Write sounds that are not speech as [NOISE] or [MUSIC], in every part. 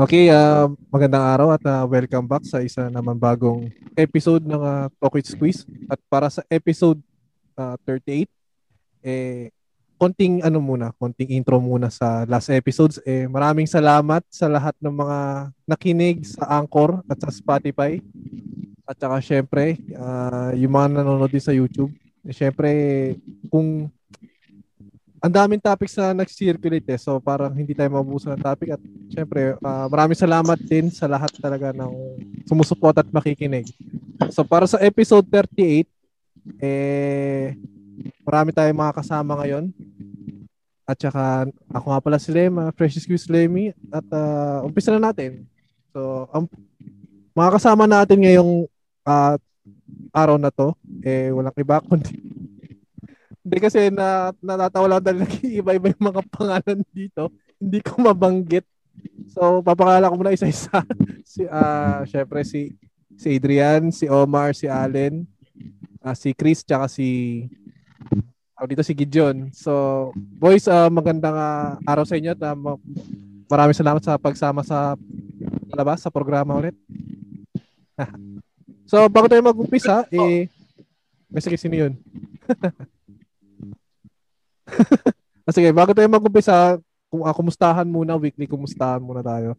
Okay, uh, magandang araw at uh, welcome back sa isa naman bagong episode ng uh, Talk with Squeeze. At para sa episode uh, 38, eh, konting ano muna, konting intro muna sa last episodes. Eh, maraming salamat sa lahat ng mga nakinig sa Anchor at sa Spotify. At saka syempre, uh, yung mga nanonood din sa YouTube. Eh, syempre, kung ang daming topics na nag-circulate eh. So parang hindi tayo mabubusan ng topic at syempre uh, maraming salamat din sa lahat talaga ng sumusuport at makikinig. So para sa episode 38 eh marami tayong mga kasama ngayon. At saka ako nga pala si Lema, Precious Quiz Lemmy at uh, umpisa na natin. So ang mga kasama natin ngayong uh, araw na to eh walang iba kundi hindi kasi na natatawa lang dahil [LAUGHS] nag-iiba-iba yung mga pangalan dito. Hindi ko mabanggit. So, papakala ko muna isa-isa. [LAUGHS] si, uh, syempre, si, si Adrian, si Omar, si Allen, uh, si Chris, tsaka si oh, dito si Gideon. So, boys, uh, magandang uh, araw sa inyo at uh, maraming salamat sa pagsama sa labas, sa programa ulit. [LAUGHS] so, bago tayo mag-umpisa, eh, may sige, sino yun? [LAUGHS] ah, sige, bago tayo mag-umpisa, kung uh, kumustahan muna, weekly kumustahan muna tayo.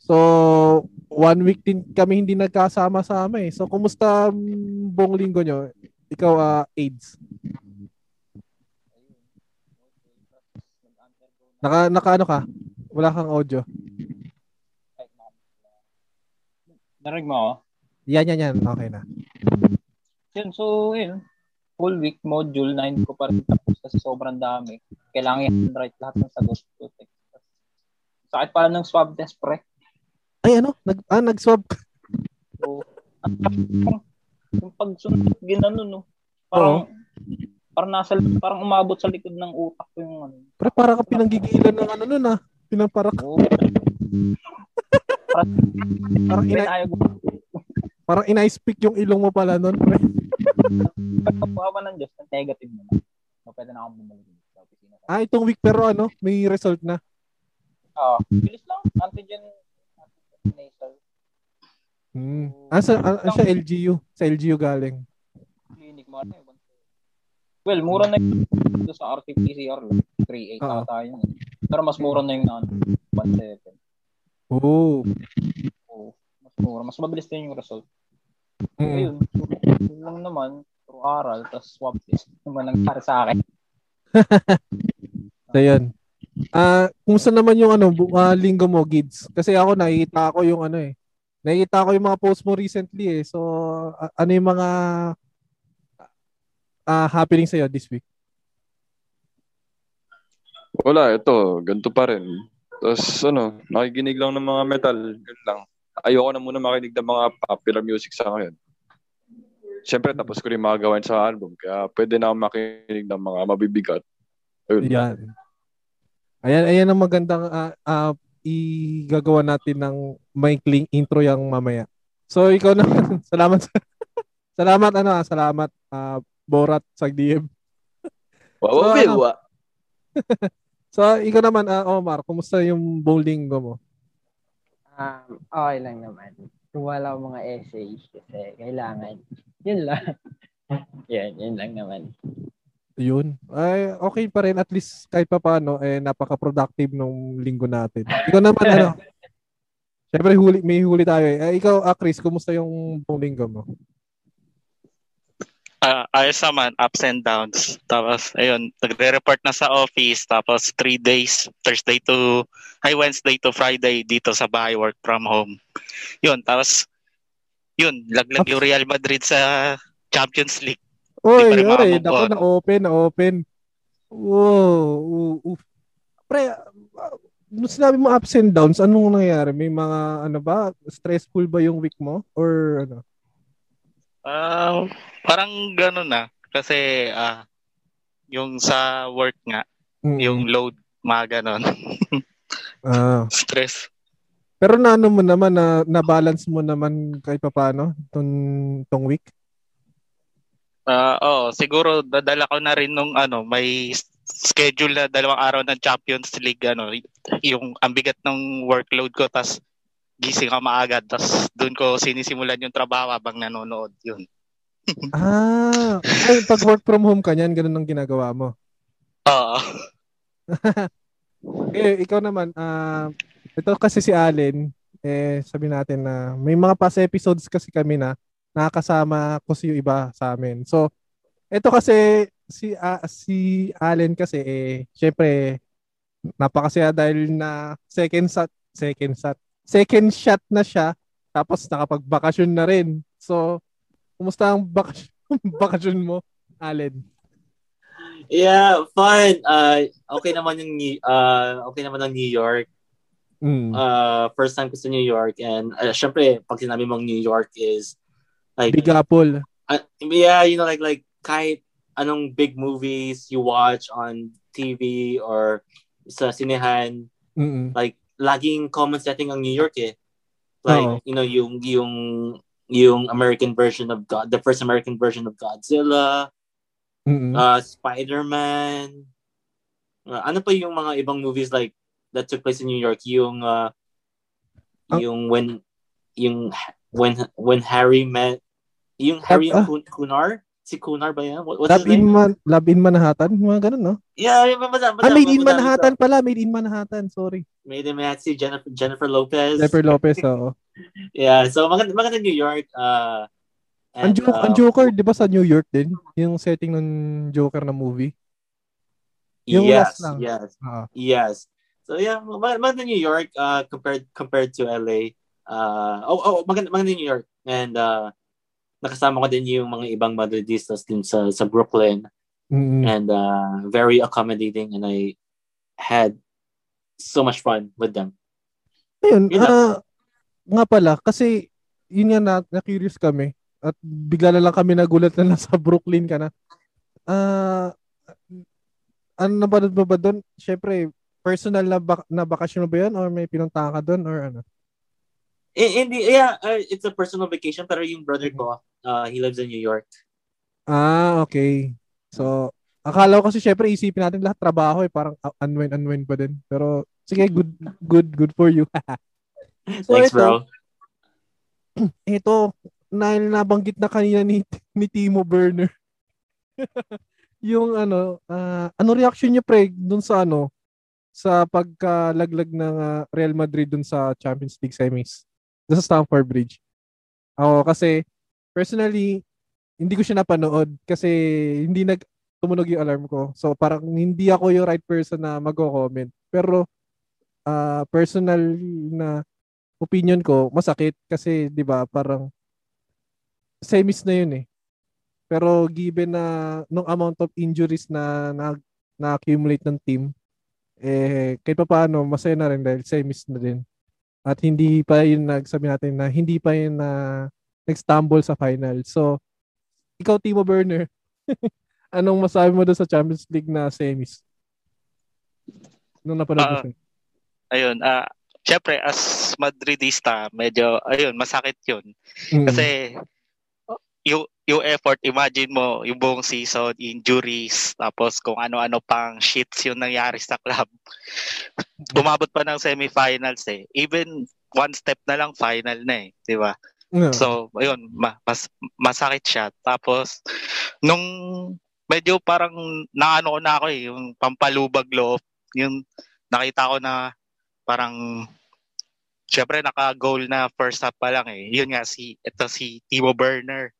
So, one week din kami hindi nagkasama-sama eh. So, kumusta buong linggo nyo? Ikaw, uh, AIDS. Naka, naka ano ka? Wala kang audio. Narinig mo ako? Yan, yan, yan. Okay na. Yun, so, yun full week module 9 ko pa rin tapos kasi sobrang dami. Kailangan i-handwrite lahat ng sagot ko. Sakit pala ng swab test, pre. Ay, ano? Nag, ah, nag-swab So, yung pagsunod, ginano, no? Parang, Oo. parang nasa, parang umabot sa likod ng utak ko yung ano. Pre, para ka pinanggigilan ng ano nun, ah. Pinaparak. Oo. parang, parang, ina- parang ina-speak yung ilong mo pala nun, pre. Pagpapawa ng Diyos, ng negative mo na. So, pwede na akong bumalik sa opisina. Ah, itong week pero ano, may result na. Oo. Uh, bilis lang. Antigen, antigen nasal. Hmm. Ah, sa, ah, sa LGU. Sa LGU galing. Clinic mo na Well, mura na yung sa RT-PCR lang. 3.8 uh-huh. ata yun. Pero mas mura na yung na 1.7. Oo. Oh. Mas mura. Mas mabilis din yung result. Mm. Ayun. Yun lang naman. Through aral, tapos swab test. Ano nangyari sa akin? [LAUGHS] so, yun. Ah, uh, kumusta naman yung ano, uh, linggo mo, Gids? Kasi ako nakita ko yung ano eh. Nakita ko yung mga post mo recently eh. So, uh, ano yung mga uh, happening sa'yo this week? Wala, ito. Ganito pa rin. Tapos ano, nakikinig lang ng mga metal. Ganun lang ayoko na muna makinig ng mga popular music sa ngayon. Siyempre, tapos ko rin mga gawain sa album. Kaya pwede na akong makinig ng mga mabibigat. Ayun. Ayan. Ayan, ayan ang magandang uh, uh, igagawa natin ng maikling intro yung mamaya. So, ikaw na. [LAUGHS] salamat. [LAUGHS] salamat, ano, salamat, uh, Borat sa DM. [LAUGHS] Wow, so, ano, so, ikaw naman, uh, Omar, kumusta yung bowling mo? Um, okay lang naman. Wala akong mga essays kasi kailangan. Yun lang. [LAUGHS] yan, yun lang naman. Yun. Ay, okay pa rin. At least kahit pa paano, eh, napaka-productive nung linggo natin. Ikaw naman, [LAUGHS] ano? Siyempre, huli, may huli tayo eh. eh ikaw, ah, Chris, kumusta yung buong linggo mo? Uh, ayos naman, ups and downs. Tapos, ayun, nagre-report na sa office. Tapos, three days, Thursday to, ay Wednesday to Friday dito sa bahay, work from home. Yun, tapos, yun, laglag yung Real Madrid sa Champions League. Oy, oy, nako na open, na open. Wow, uh. Pre, uh, nung sinabi mo ups and downs, anong nangyayari? May mga, ano ba, stressful ba yung week mo? Or ano? Uh, parang gano'n na. Kasi uh, yung sa work nga, mm-hmm. yung load, mga gano'n. uh, [LAUGHS] Stress. Pero na ano mo naman, na, na-balance mo naman kahit pa paano tong, tong week? Uh, oh, siguro dadala ko na rin nung ano, may schedule na dalawang araw ng Champions League ano yung ang bigat ng workload ko tas gising ako maagad tas doon ko sinisimulan yung trabaho habang nanonood yun [LAUGHS] Ah, ay, pag work from home ka niyan, ganun ang ginagawa mo. Oo. [LAUGHS] Eh, ikaw naman, ah, ito kasi si Allen, eh, sabi natin na may mga past episodes kasi kami na nakakasama ko si iba sa amin. So, ito kasi si ah, si Allen kasi eh syempre napakasaya dahil na second shot, second shot, second shot na siya tapos nakapagbakasyon na rin. So, kumusta ang bakasyon, [LAUGHS] bakasyon mo, Allen? Yeah, fun. Uh, okay naman yung uh, okay naman ang New York. Mm. Uh, first time ko sa New York and uh, syempre pag sinabi mong New York is like Big Apple. uh, yeah, you know like like kahit anong big movies you watch on TV or sa sinehan, Mm-mm. like laging common setting ang New York eh. Like, Oo. you know, yung yung yung American version of God, the first American version of Godzilla, Mm-mm. uh, Spider-Man. Uh, ano pa yung mga ibang movies like that took place in New York? Yung uh, Ang- yung when yung when when Harry met yung Harry Ah. and Kun- Kunar? Si Kunar ba yan? What, Love in? Man, Love in Manhattan, mga ganun, no? Yeah, yeah, madami, Ah, Made in madami- Manhattan pala, Made in Manhattan, sorry. Made in Manhattan, si Jennifer, Jennifer Lopez. Jennifer Lopez, oo. [LAUGHS] Yeah, so maganda, maganda New York. Uh, Ang, and, Jo- uh, ang Joker, di ba sa New York din? Yung setting ng Joker na movie. yung yes, last lang. yes, Oo. yes. So yeah, mag- maganda New York uh, compared compared to LA. Uh, oh, oh, maganda, maganda New York. And uh, nakasama ko din yung mga ibang Madridistas din sa, sa Brooklyn. Mm-mm. And uh, very accommodating and I had so much fun with them. Ayun, Yun lang. ah, nga pala, kasi yun nga na, na-curious kami at bigla na lang kami nagulat na nasa [LAUGHS] Brooklyn ka na. Ah, ano na ba mo ba doon? Siyempre, personal na, bak- na bakasyon mo ba yun or may pinuntahan ka doon or ano? In, in the, yeah, uh, it's a personal vacation pero yung brother ko, uh, he lives in New York. Ah, okay. So, akala ko kasi syempre isipin natin lahat trabaho eh, parang uh, unwind unwind pa din. Pero sige, good good good for you. [LAUGHS] So, Thanks, ito, bro. [CLEARS THROAT] ito na nabanggit na kanina ni ni Timo Burner. [LAUGHS] yung ano, ah, ano reaction niyo pre dun sa ano sa pagkalaglag ng ah, Real Madrid dun sa Champions League semis dun sa Stamford Bridge. Ako kasi personally hindi ko siya napanood kasi hindi nag tumunog yung alarm ko. So parang hindi ako yung right person na magko-comment. Pero ah, personal na opinion ko, masakit kasi 'di ba parang semis na yun eh. Pero given na nung amount of injuries na na, na accumulate ng team, eh kahit pa paano masaya na rin dahil semis na din. At hindi pa yun nagsabi natin na hindi pa yun na nag-stumble sa final. So, ikaw Timo Burner, [LAUGHS] anong masabi mo doon sa Champions League na semis? Nung napanood mo Ah, siya? Ayun, ah syempre as Madridista, medyo ayun, masakit 'yun. Mm. Kasi yung yung effort, imagine mo yung buong season, injuries, tapos kung ano-ano pang shits yung nangyari sa club. [LAUGHS] Umabot pa ng semifinals eh. Even one step na lang final na eh, 'di ba? Yeah. So, ayun, ma- mas masakit siya. Tapos nung medyo parang naano na ako eh, yung pampalubag loob, yung nakita ko na parang syempre naka-goal na first half pa lang eh. Yun nga si ito si Timo Werner.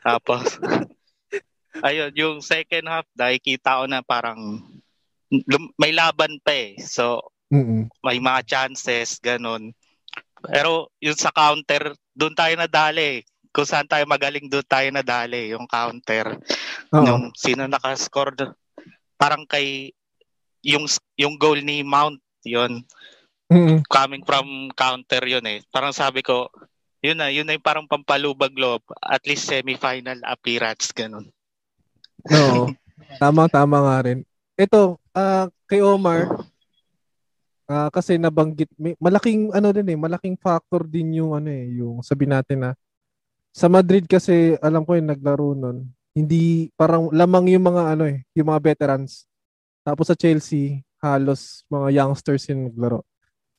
Tapos [LAUGHS] ayun, yung second half nakikita ko na parang lum- may laban pa eh. So Mm-mm. may mga chances, ganun. Pero yung sa counter, doon tayo nadali. Kung saan tayo magaling, doon tayo nadali. Yung counter. Oo. Yung sino nakascore. Parang kay yung yung goal ni Mount, yun. Mm-mm. Coming from counter yun eh. Parang sabi ko, yun na, yun na yung parang pampalubag loob. At least semi-final appearance, ganun. Oo. tama, tama nga rin. Ito, ah, kay Omar, ah, kasi nabanggit, may, malaking, ano din eh, malaking factor din yung, ano eh, yung sabi natin na, sa Madrid kasi, alam ko yung naglaro nun, hindi, parang lamang yung mga, ano eh, yung mga veterans. Tapos sa Chelsea, halos mga youngsters yung naglaro.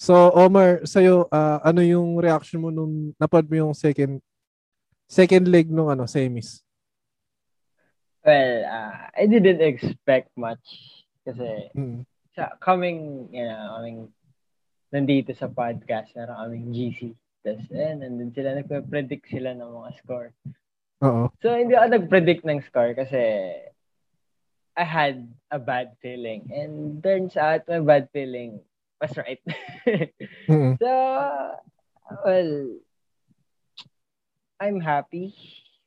So, Omar, sa'yo, ah, ano yung reaction mo nung napad mo yung second second leg nung ano, semis? Well, uh, I didn't expect much kasi Mm. sa coming, you know, coming nandito sa podcast, meron kaming GC. Tapos, eh, nandun sila, nagpe-predict sila ng mga score. Oo. So, hindi ako nag-predict ng score kasi I had a bad feeling. And turns out, my bad feeling was right. [LAUGHS] Mm. so, well, I'm happy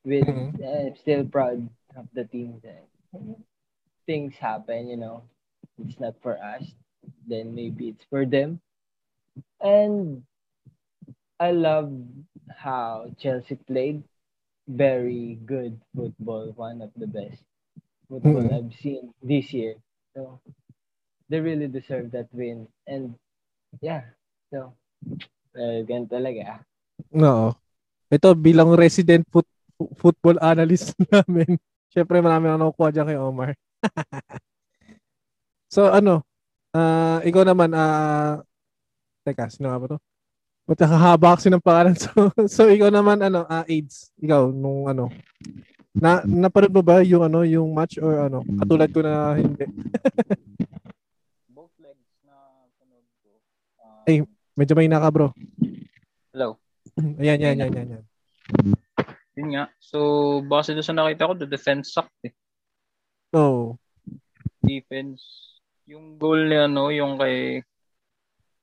with, Mhm. uh, still proud of the team that things happen, you know. It's not for us. Then maybe it's for them. And I love how Chelsea played very good football, one of the best football Mhm. I've seen this year. So they really deserve that win. And yeah, so well, ganun talaga. Oo. Ito, bilang resident foot, football analyst [LAUGHS] namin, syempre marami na nakukuha dyan kay Omar. [LAUGHS] so, ano, ah ikaw naman, ah teka, sino nga ba to? Ba't nakahaba kasi ng pangalan? [LAUGHS] So, so ikaw naman, ano, ah AIDS. Ikaw, nung ano, na, napanood mo ba yung ano, yung match or ano? Katulad ko na hindi. Both legs na panood ko. Um, Ay. Medyo may naka, bro. Hello. [CLEARS THROAT] Ayan, yan, yan, yan, yan. Yun nga. So, base doon sa nakita ko, the defense sucked eh. So, Defense. Yung goal ni ano, yung kay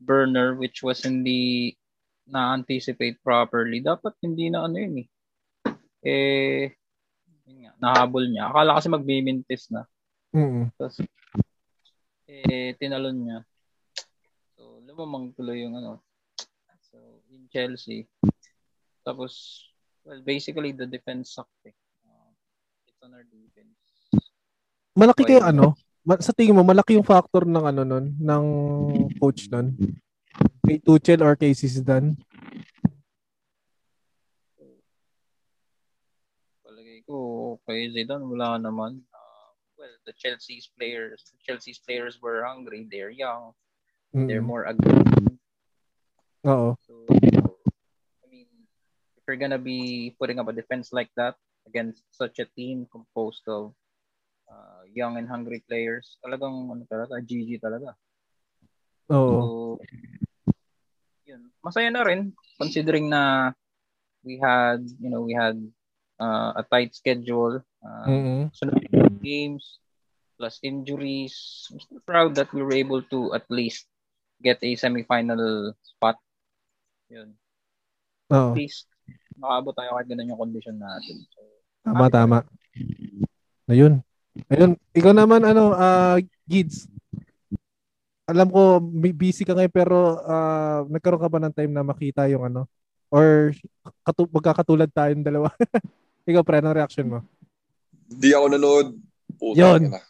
Burner, which was hindi na-anticipate properly. Dapat hindi na ano yun eh. Eh, yun nga, nahabol niya. Akala kasi magbimintis na. mm Tapos, eh, tinalon niya. Lumamang tuloy yung ano. So, in Chelsea. Tapos, well, basically, the defense sucked eh. Uh, it's on our defense. Malaki kaya ano? Sa tingin mo malaki yung factor ng ano nun, ng coach nun? Kay Tuchel or kay Zidane? Palagay ko, kay Zidane, wala naman. Uh, well, the Chelsea's players, the Chelsea's players were hungry. They're young. Mm. They're more aggressive. Oo. So, I mean, if you're gonna be putting up a defense like that against such a team composed of uh, young and hungry players, talagang ano talaga, GG talaga. Oo. So, yun. Masaya na rin considering na we had, you know, we had uh, a tight schedule. Uh, sunod games plus injuries. I'm still proud that we were able to at least get a semifinal spot. Yun. Oo. At least nakaabot tayo kahit ganun yung condition natin. So, Tama, tama. Ayun. Ayun. Ikaw naman, ano, ah, Gids. Alam ko, may- busy ka ngayon, pero ah, nagkaroon ka ba ng time na makita yung ano? Or katu- magkakatulad tayong dalawa? [LAUGHS] Ikaw, pre, anong reaction mo? Di ako nanood. Puta Yun. na.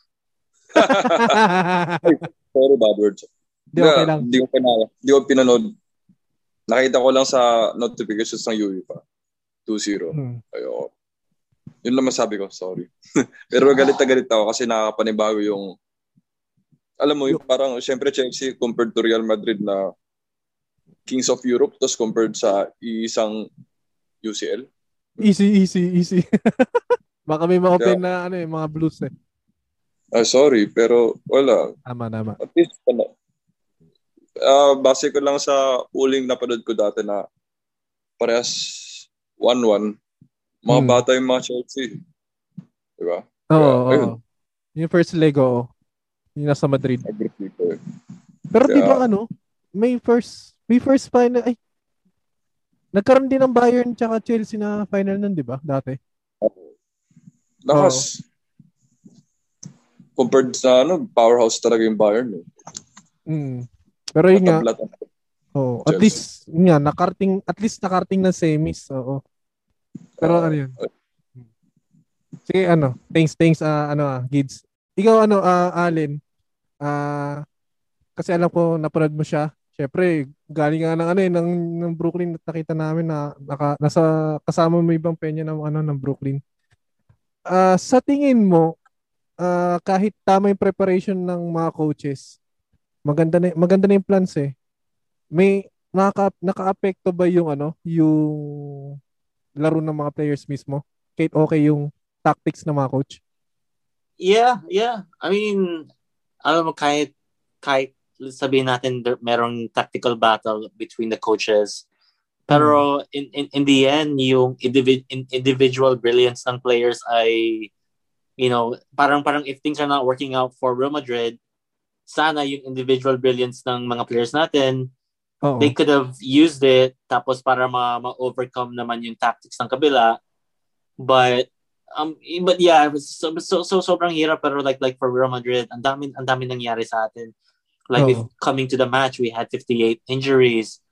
[LAUGHS] Sorry, bad words. Di, okay lang. Di ko pinala. Di ko pinanood. Nakita ko lang sa notifications ng UEFA. 2-0. Hmm. Ayoko. Yun lang masabi ko, sorry. [LAUGHS] Pero galit na galit ako kasi nakakapanibago yung alam mo, yung parang syempre Chelsea compared to Real Madrid na Kings of Europe tapos compared sa isang UCL. Easy, easy, easy. [LAUGHS] Baka may ma-open na ano eh, mga blues eh. Ah, sorry, pero wala. Tama, tama. At least, ano, ah base ko lang sa uling napanood ko dati na parehas 1-1. Mga Hmm. bata yung mga Chelsea. Di ba? Oo, Yeah, oo. ayun. Yung first leg, oo. Yung nasa Madrid. Eh. Pero di Kaya- ba ano, may first, may first final, ay, nagkaroon din ng Bayern tsaka Chelsea na final nun, di ba? Dati. Lakas. Compared sa ano, powerhouse talaga yung Bayern. Eh. Mm. Pero yun nga, oh, at least, yun nga, nakarting, at least nakarting ng semis, oo. Pero ano yun? Sige, ano, thanks, thanks, ah, ano, ah, Gids. Ikaw, ano, ah, Alin, ah, kasi alam ko, napanood mo siya. Siyempre, galing nga ng, ano, eh, ng, ng Brooklyn, at nakita namin na naka, nasa, kasama mo ibang penya ng, ano, ng Brooklyn. Ah, sa tingin mo, ah, kahit tama yung preparation ng mga coaches, maganda na maganda na yung plans eh. May naka naka-apekto ba yung ano, yung laro ng mga players mismo? Kahit okay yung tactics ng mga coach? Yeah, yeah. I mean, alam mo, kahit, kahit sabihin natin merong tactical battle between the coaches, pero in, in, in the end, yung individ, in, individual brilliance ng players ay, you know, parang parang if things are not working out for Real Madrid, sana yung individual brilliance ng mga players natin, Oo. they could have used it tapos para ma- ma-overcome naman yung tactics ng kabila. But um but yeah, so, so, so sobrang hirap pero like like for Real Madrid, ang dami ang dami nangyari sa atin. Like Oo. coming to the match, we had 58 injuries.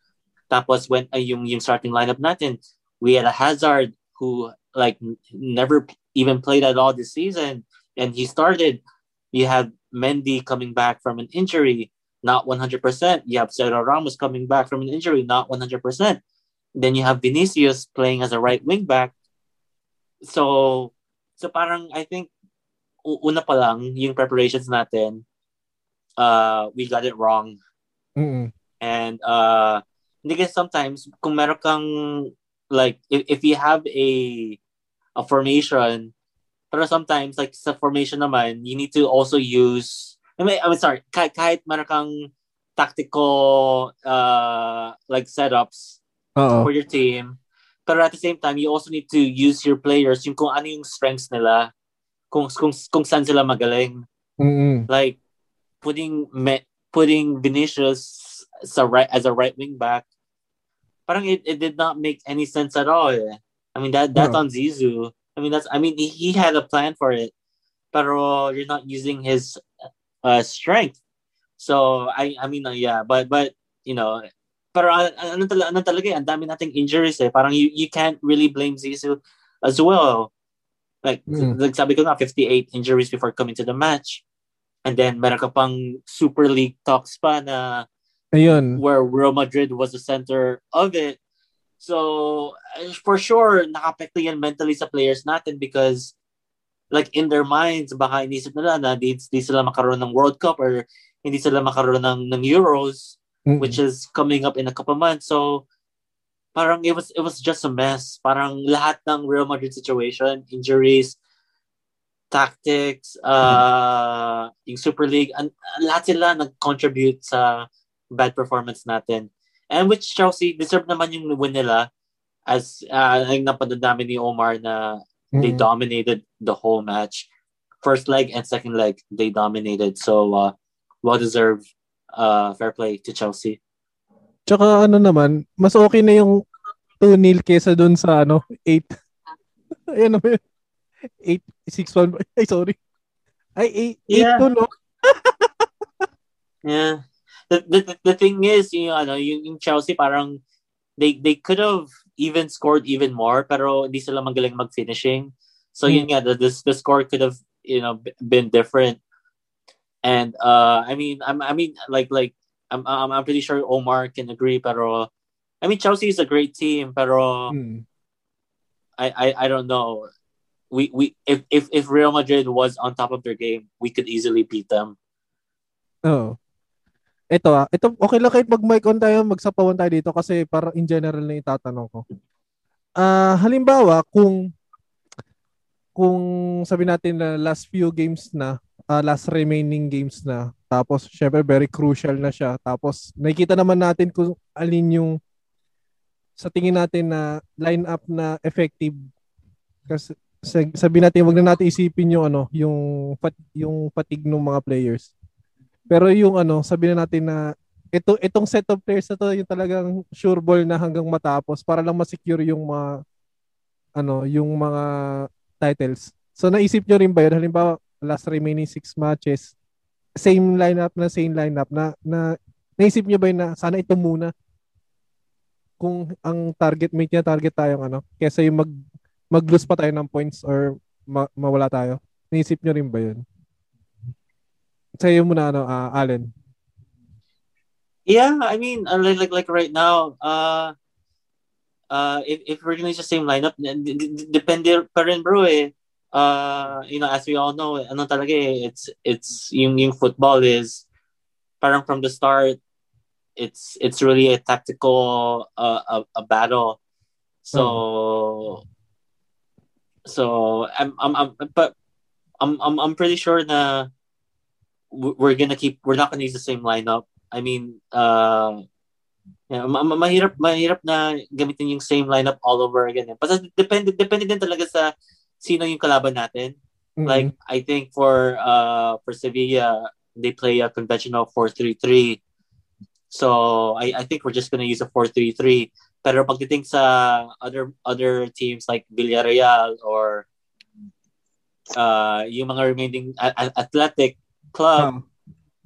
Tapos when ay yung yung starting lineup natin, we had a Hazard who like never even played at all this season and he started. You have Mendy coming back from an injury, not 100%. You have Sergio Ramos coming back from an injury, not 100%. Then you have Vinicius playing as a right wing back. So, so parang I think una pa lang yung preparations natin, uh, we got it wrong. Mm-mm. And uh, kasi sometimes kung meron kang like if, if you have a a formation, pero sometimes like sa formation naman, you need to also use I mean, I mean sorry, kahit, kahit meron kang tactical uh like setups Oo. for your team. Pero at the same time, you also need to use your players yung kung ano yung strengths nila, kung kung kung saan sila magaling. Mm-mm. Like putting me, putting Vinicius sa right as a right wing back. Parang it, it did not make any sense at all. eh. I mean that that's No. on Zizou. I mean that's I mean he, had a plan for it. Pero you're not using his uh, strength. So I I mean uh, yeah, but but you know, pero uh, ano talaga, ano talaga eh, ang dami nating injuries eh. Parang you, you can't really blame Zizou as well. Like, Mm. like sabi ko nga, 58 injuries before coming to the match. And then meron ka pang Super League talks pa na Ayun. where Real Madrid was the center of it. So, uh, for sure, nakapekto yan mentally sa players natin because like in their minds, baka inisip nila na di, di sila makaroon ng World Cup or hindi sila makaroon ng, ng Euros Mm-mm. which is coming up in a couple months. So, parang it was it was just a mess. Parang lahat ng Real Madrid situation, injuries, tactics, uh, yung Super League, an, lahat sila nag-contribute sa bad performance natin. And which Chelsea deserve naman yung win nila as uh, ang napanood namin ni Omar na they Mm-mm. dominated the whole match. First leg and second leg, they dominated. So, uh, well-deserved uh, fair play to Chelsea. Tsaka ano naman, mas okay na yung 2-0 kesa dun sa ano, 8. [LAUGHS] Ayan naman yun. 8, 6-1. ba? Ay, sorry. Ay, 8, Yeah. 8 no? Yeah. The, the, the- thing is, yung, ano, yung, yung Chelsea parang they they could have even scored even more pero hindi sila magaling mag-finishing. So Hmm. yun nga, the, the, the score could have, you know, been different. And uh I mean I'm I mean like like I'm I'm, I'm pretty sure Omar can agree pero I mean Chelsea is a great team pero Mm. I, I I don't know. We we if if if Real Madrid was on top of their game, we could easily beat them. Oo. Ito ah, ito okay lang kahit mag-mic on tayo, magsapawan tayo dito kasi para in general na itatanong ko. Ah, halimbawa kung kung sabi natin na last few games na, ah, last remaining games na, tapos syempre very crucial na siya. Tapos nakikita naman natin kung alin yung sa tingin natin na lineup na effective kasi sa- sabi natin wag na natin isipin yung ano, yung yung fatigue ng mga players. Pero yung ano, sabi na natin na ito itong set of players na to yung talagang sure ball na hanggang matapos para lang ma-secure yung mga ano, yung mga titles. So naisip nyo rin ba yun? Halimbawa, last remaining six matches, same lineup na same lineup na, na naisip nyo ba yun na sana ito muna kung ang target mate niya target tayong ano kesa yung mag mag-lose pa tayo ng points or ma- mawala tayo. Naisip nyo rin ba yun? Sa'yo muna ano, ah, Allen. Yeah, I mean, uh, like like like right now, uh, uh, if if we're gonna use the same lineup, d- d- depende pa rin bro eh. uh, you know, as we all know, ano talaga eh, it's, it's, yung, yung football is, parang from the start, it's, it's really a tactical, uh, a, a battle. So, so, I'm, I'm, I'm, but, I'm, I'm, I'm pretty sure na we're gonna keep, we're not gonna use the same lineup. I mean, uh, yeah, ma- ma- mahirap mahirap na gamitin yung same lineup all over again. Basta depende depende din talaga sa sino yung kalaban natin. Mhm. Like I think for uh for Sevilla they play a conventional 4-3-3. So I I think we're just gonna use a 4-3-3. Pero pagdating sa other other teams like Villarreal or uh yung mga remaining a- athletic club Ah,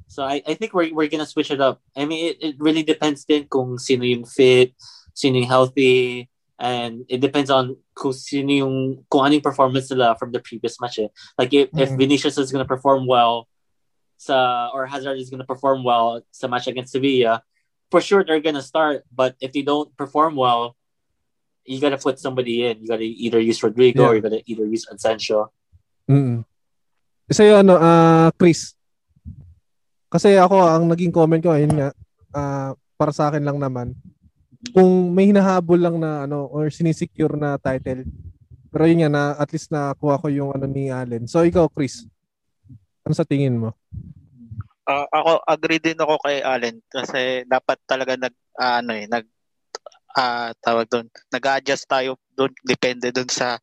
So I, I think we're we're gonna switch it up. I mean, it, it really depends din kung sino yung fit, sino yung healthy, and it depends on kung sino yung kung ano yung performance nila from the previous match. Eh. Like if, if Mhm. Vinicius is gonna perform well, sa or Hazard is gonna perform well sa match against Sevilla, for sure they're gonna start. But if they don't perform well, you gotta put somebody in. You gotta either use Rodrigo or you gotta either use Asensio. Mm. Sa'yo, ano, ah, Chris. Kasi ako, ang naging comment ko, ayun nga, ah, para sa akin lang naman, kung may hinahabol lang na, ano, or sinisecure na title, pero yun nga, na, at least nakuha ko yung ano ni Allen. So, ikaw, Chris, ano sa tingin mo? Ah, ako agree din ako kay Allen kasi dapat talaga nag ah, ano eh nag ah, tawag doon nag-adjust tayo doon depende doon sa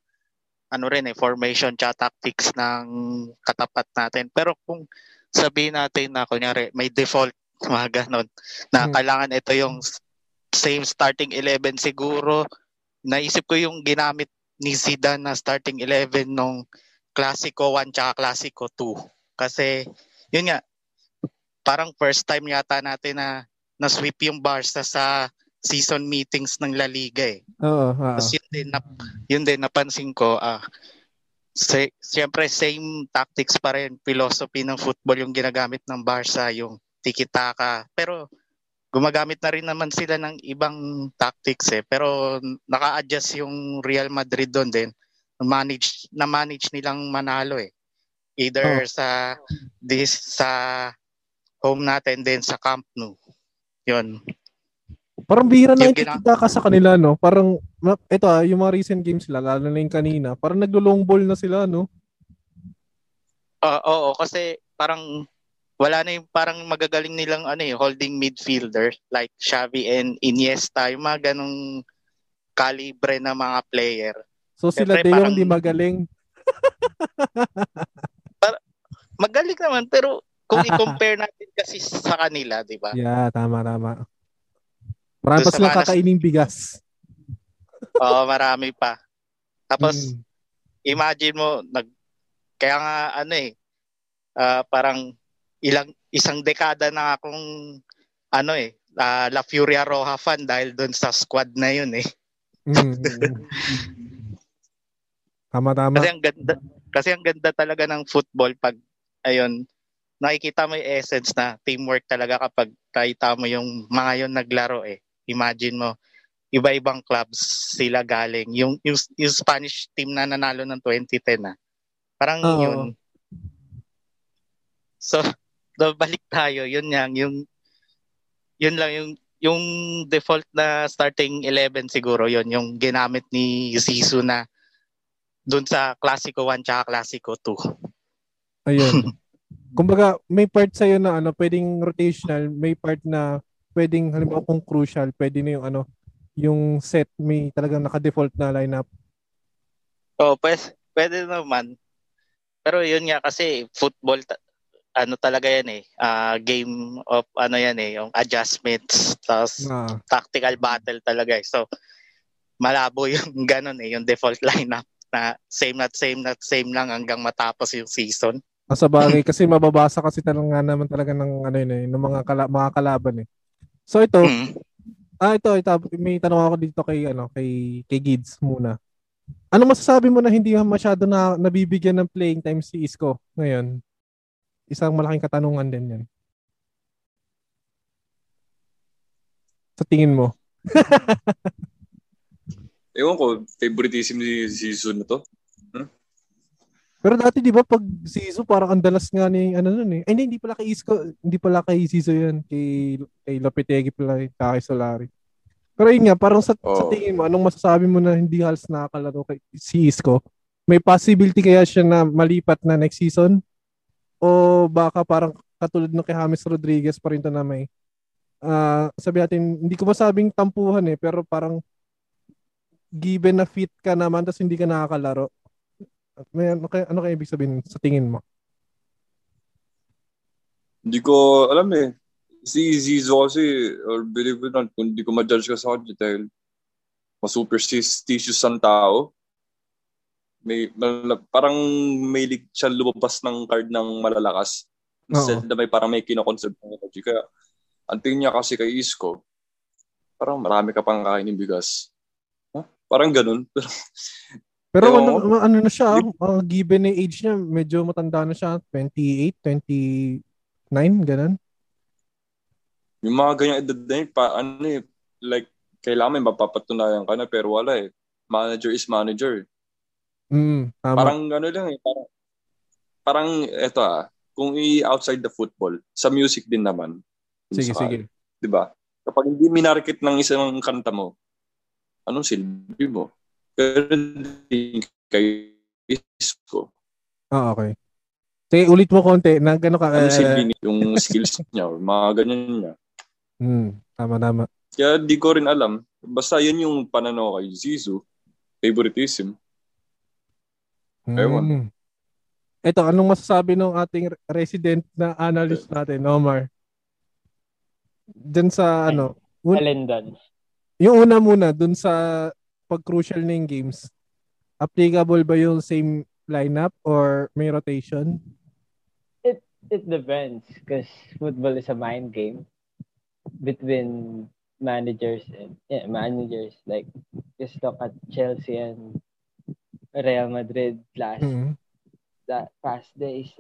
ano rin eh formation tsaka tactics ng katapat natin pero kung sabihin natin na kunyari may default mga ganon na Hmm. kailangan ito yung same starting 11 siguro naisip ko yung ginamit ni Zidane na starting 11 nung Clasico 1 tsaka Clasico 2 kasi yun nga parang first time yata natin na na-sweep yung Barca sa season meetings ng La Liga eh. Oo, oo. Tapos yun din, nap, yun din napansin ko, ah, si, siyempre same tactics pa rin, philosophy ng football yung ginagamit ng Barca, yung tiki-taka. Pero gumagamit na rin naman sila ng ibang tactics eh. Pero naka-adjust yung Real Madrid doon din. Na-manage, na-manage nilang manalo eh. Either sa this sa home natin din sa Camp Nou. Yun. Parang bihira na nakikita ka sa kanila, no? Parang, ito ah, yung mga recent games nila, lalo na yung kanina, parang naglo-long ball na sila, no? Ah, oo, kasi parang wala na yung parang magagaling nilang ano eh, holding midfielder like Xavi and Iniesta, yung mga ganong kalibre na mga player. So sila Siyempre, De Jong parang- di magaling. [LAUGHS] Magaling naman pero kung i-compare natin kasi sa kanila, di ba? Yeah, tama, tama. Marami pa silang kakaining bigas. [LAUGHS] Oo, marami pa. Tapos Mm. imagine mo nag kaya nga ano eh ah, parang ilang isang dekada na akong ano eh ah, La Furia Roja fan dahil doon sa squad na yun eh. Mm. tama, tama. Kasi ang ganda kasi ang ganda talaga ng football pag ayun nakikita mo yung essence na teamwork talaga kapag nakita mo yung mga yun naglaro eh. Imagine mo iba-ibang clubs sila galing. Yung, yung, yung Spanish team na nanalo ng 2010 ah. Parang Oo. yun. So, [LAUGHS] do, balik tayo. Yun yang yung yun lang yung yung default na starting 11 siguro yun yung ginamit ni Zizou na dun sa Clasico 1 tsaka Clasico 2. Ayun. [LAUGHS] Kumbaga, may part sa'yo na ano, pwedeng rotational, may part na pwedeng, halimbawa kung crucial, pwede na yung ano, yung set, may talagang naka-default na lineup. Oh, pwede, pwede naman. Pero yun nga kasi football ta- ano talaga yan eh. ah, game of ano yan eh, yung adjustments tapos Na, tactical battle talaga eh. So malabo yung [LAUGHS] ganun eh, yung default lineup na same not same not same lang hanggang matapos yung season. sa bagay, [LAUGHS] kasi mababasa kasi talaga naman talaga ng ano yun eh, ng mga, kala, mga kalaban eh. So ito, Mm. ah ito, ito, may tanong ako dito kay ano, kay kay Gids muna. Ano masasabi mo na hindi masyado na nabibigyan ng playing time si Isco ngayon? Isang malaking katanungan din yan. Sa tingin mo? [LAUGHS] Ewan ko, favoritism ni season na to. Pero dati 'di ba pag Siso parang ang dalas nga ni ano nun eh. Ay hindi, pala kay Isco, hindi pala kay Siso 'yan, kay kay Lopetegui pala, kay Solari. Pero yun nga, parang sa, sa Oo. tingin mo, anong masasabi mo na hindi halos nakakalaro kay si Isco? May possibility kaya siya na malipat na next season? O baka parang katulad ng kay James Rodriguez pa rin to na may ah sabi natin, hindi ko masabing tampuhan eh, pero parang given na fit ka naman tapos hindi ka nakakalaro. May ano kaya, ano kaya ibig sabihin sa tingin mo? Hindi ko alam eh. Si Zizo kasi, or believe it or not, kung hindi ko ma-judge ka sa kanya dahil masuperstitious ang tao. May, parang may lig siya lumabas ng card ng malalakas. Instead na may parang may kinoconserve ng energy. Kaya, ang tingin niya kasi kay Isco, parang marami ka pang kainin bigas. Huh? Parang ganun. [LAUGHS] Pero Ewan ano, ano na siya, ah, given na age niya, medyo matanda na siya, 28, 29, ganun. yung mga ganyang edad na yun, pa, ano eh, like, kailangan may mapapatunayan ka na, pero wala eh. Manager is manager. Mm, tama. Parang ano lang eh, parang, parang eto ah, kung i-outside the football, sa music din naman. sige, sige. Di ba? Kapag hindi minarket ng isang kanta mo, anong silbi mo? Pero din kay Isco. Ah, okay. Sige, ulit mo konti. Na, gano ka, Ano eh, silbi? Yung skills niya, or [LAUGHS] mga ganyan niya. mm, tama, tama. Kaya di ko rin alam. Basta yun yung pananaw kay Zizou. Favoritism. Ewan. Mm. Ito, anong masasabi ng ating resident na analyst natin, Omar? Dun sa, ano, un- Alin doon? yung una muna, dun sa pag-crucial na yung games, applicable ba yung same lineup or may rotation? It depends because football is a mind game between managers and yeah, managers. Like just look at Chelsea and Real Madrid last Mm. that past days.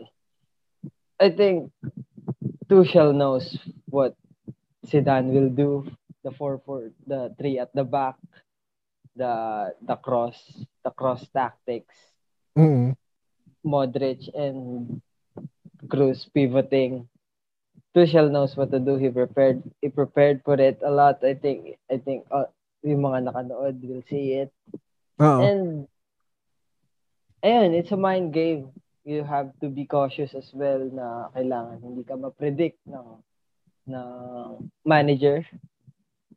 I think Tuchel knows what Zidane will do. The four four, the three at the back, the the cross, the cross tactics. Mm. Modric and Cruz pivoting. Tuchel knows what to do. He prepared. He prepared for it a lot. I think. I think uh, yung mga nakanood will see it. Oo. And ayun, it's a mind game. You have to be cautious as well na kailangan hindi ka ma-predict ng ng manager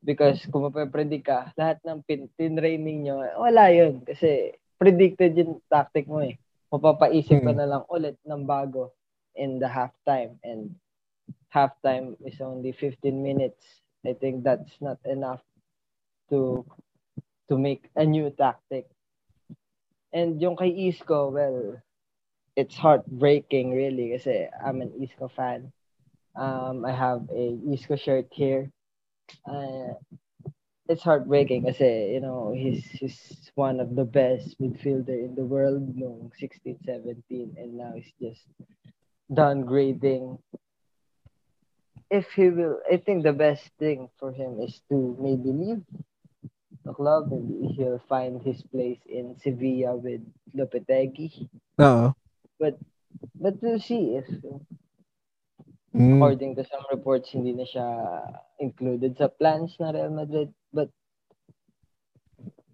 because kung mape-predict ka, lahat ng pin tinraining nyo, wala yun kasi predicted yung tactic mo eh. Mapapaisip ka Hmm. na lang ulit ng bago in the halftime and halftime is only 15 minutes. I think that's not enough to to make a new tactic. And yung kay Isco, well, it's heartbreaking really kasi I'm an Isco fan. Um, I have a Isco shirt here. Uh, it's heartbreaking kasi, you know, he's, he's one of the best midfielder in the world noong 16, 17 and now he's just downgrading. If he will, I think the best thing for him is to maybe leave the club. Maybe he'll find his place in Sevilla with Lopetegui. Oo. But we'll see if, Mm. according to some reports, hindi na siya included sa plans na Real Madrid. But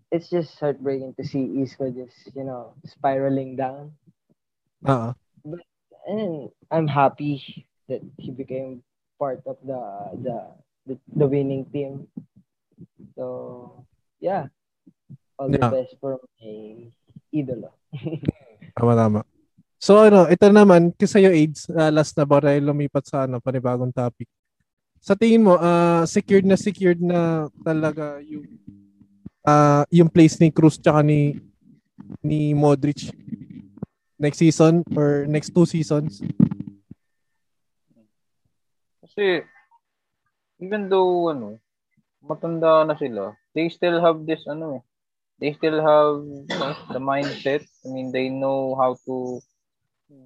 it's just heartbreaking to see Isco just, you know, spiraling down. Oo. And I'm happy that he became part of the the the, the winning team. So yeah, all the Yeah. best for my idolo. [LAUGHS] Tama, tama. So ano, ito naman, kasi yung AIDS, uh, last na ba tayo lumipat sa ano, panibagong topic. Sa tingin mo, ah secured na secured na talaga yung ah yung place ni Cruz tsaka ni ni Modric next season or next two seasons? Kasi, even though, ano, matanda na sila, they still have this, ano eh, they still have, know, the mindset. I mean, they know how to,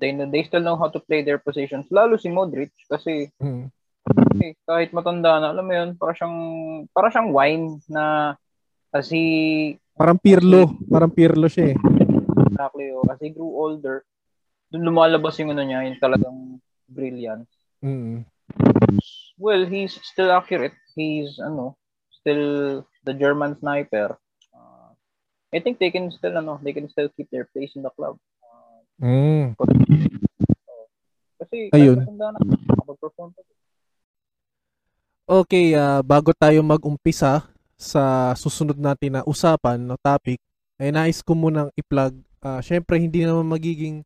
they they still know how to play their positions. Lalo si Modric, kasi, Mm. eh, kahit matanda na, alam mo yun, para siyang, para siyang wine na, kasi, Parang Pirlo, parang Pirlo siya eh. exactly, oh, as he grew older, doon lumalabas yung ano niya, yung talagang brilliant. Mm. Well, he's still accurate. He's ano, still the German sniper. Uh, I think they can still ano, they can still keep their place in the club. Uh, Mm. kasi Ayun. na, pa. Okay, ah, bago tayo mag-umpisa sa susunod natin na usapan no topic, ay nais ko munang i-plug. ah, Syempre hindi naman magiging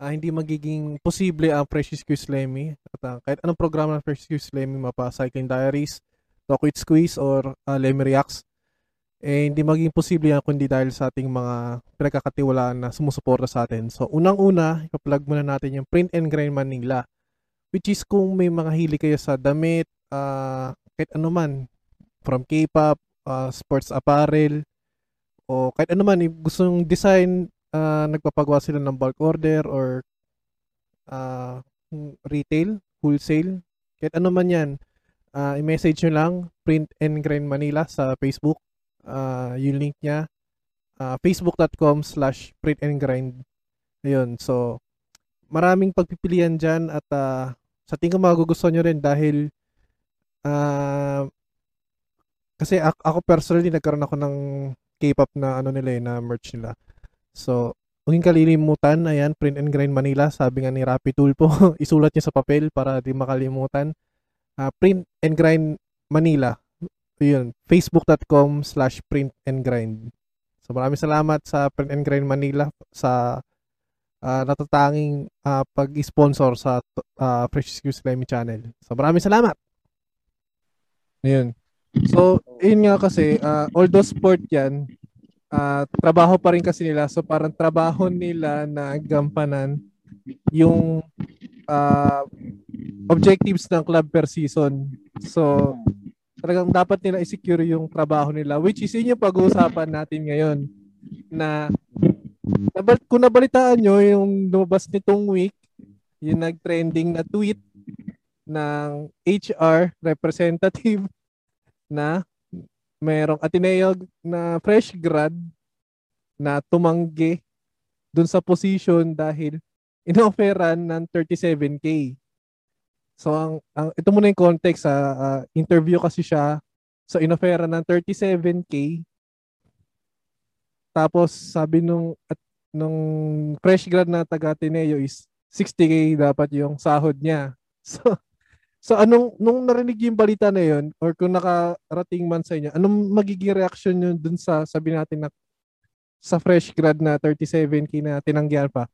ah, hindi magiging posible ang Precious Quiz Lemmy. At ah, kahit anong programa ng Precious Quiz Lemmy, mapa Cycling Diaries, Talk with Squeeze or ah, Lemmy Reacts, eh hindi magiging posible yan kundi dahil sa ating mga pinagkakatiwalaan na sumusuporta sa atin. So unang-una, ipa-plug muna natin yung Print and Grind Manila which is kung may mga hili kayo sa damit, ah, kahit ano man, from K-pop, ah, sports apparel, o kahit ano man, gusto yung design, ah, nagpapagawa sila ng bulk order or ah, retail, wholesale, kahit ano man yan, ah, i-message nyo lang, Print and Grind Manila sa Facebook, ah, yung link niya, ah, facebook.com slash print and grind. Ayun, so, maraming pagpipilian dyan at ah, sa tingin ko magugustuhan nyo rin dahil ah kasi ako, personally nagkaroon ako ng K-pop na ano nila eh, na merch nila. So, huwag kalilimutan, ayan, Print and Grind Manila, sabi nga ni Rappi Tulpo, [LAUGHS] isulat niya sa papel para di makalimutan. Ah, print and Grind Manila, yun, facebook.com slash print and grind. So, maraming salamat sa Print and Grind Manila sa ah, natatanging ah, pag-sponsor sa uh, Precious Use Lemmy channel. So maraming salamat. Ayun. So, yun nga kasi, ah, although sport yan, ah, trabaho pa rin kasi nila. So parang trabaho nila na gampanan yung ah, objectives ng club per season. So, talagang dapat nila i-secure yung trabaho nila which is yun yung pag-uusapan natin ngayon na nabal, kung nabalitaan nyo yung lumabas nitong week yung nag-trending na tweet ng HR representative [LAUGHS] na merong Ateneo na fresh grad na tumanggi dun sa position dahil inofferan ng 37k. So ang, ang ito muna yung context sa interview kasi siya so inofferan ng 37k tapos sabi nung at nung fresh grad na taga Ateneo is 60k dapat yung sahod niya. [LAUGHS] So so anong nung narinig yung balita na yon or kung nakarating man sa inyo, anong magiging reaction niyo dun sa sabi natin na sa fresh grad na 37k na tinanggihan pa?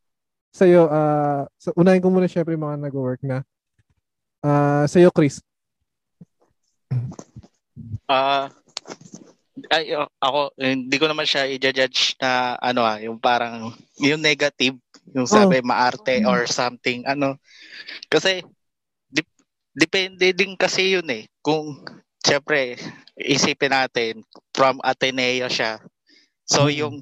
Sa'yo, uh, so unahin ko muna syempre mga nag-work na. Ah, sa'yo, Chris. Ah, ay, o- ako, hindi ko naman siya i-judge na ano ah, yung parang, yung negative, yung sabi maarte or something, ano. Kasi, dip- depende din kasi yun eh. Kung, syempre, isipin natin, from Ateneo siya. So, Mm. yung,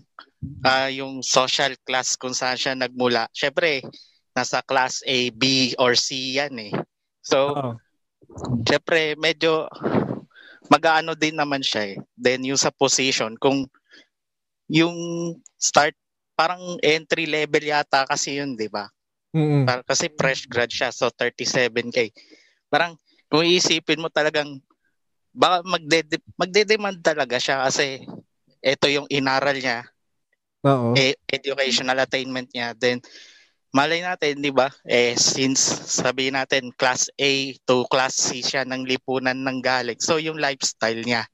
ah yung social class kung saan siya nagmula, syempre, nasa class A, B, or C yan eh. So, Oo. syempre medyo mag-aano din naman siya eh. Then yung sa position, kung yung start, parang entry level yata kasi yun, di ba? Mm-mm. Par- Kasi fresh grad siya, so 37k. Parang kung iisipin mo talagang, baka magde magde-demand talaga siya kasi ito yung inaral niya, Oo. e- educational attainment niya. Then, malay natin, di ba? Eh, since sabihin natin, class A to class C siya ng lipunan ng galing. So, yung lifestyle niya.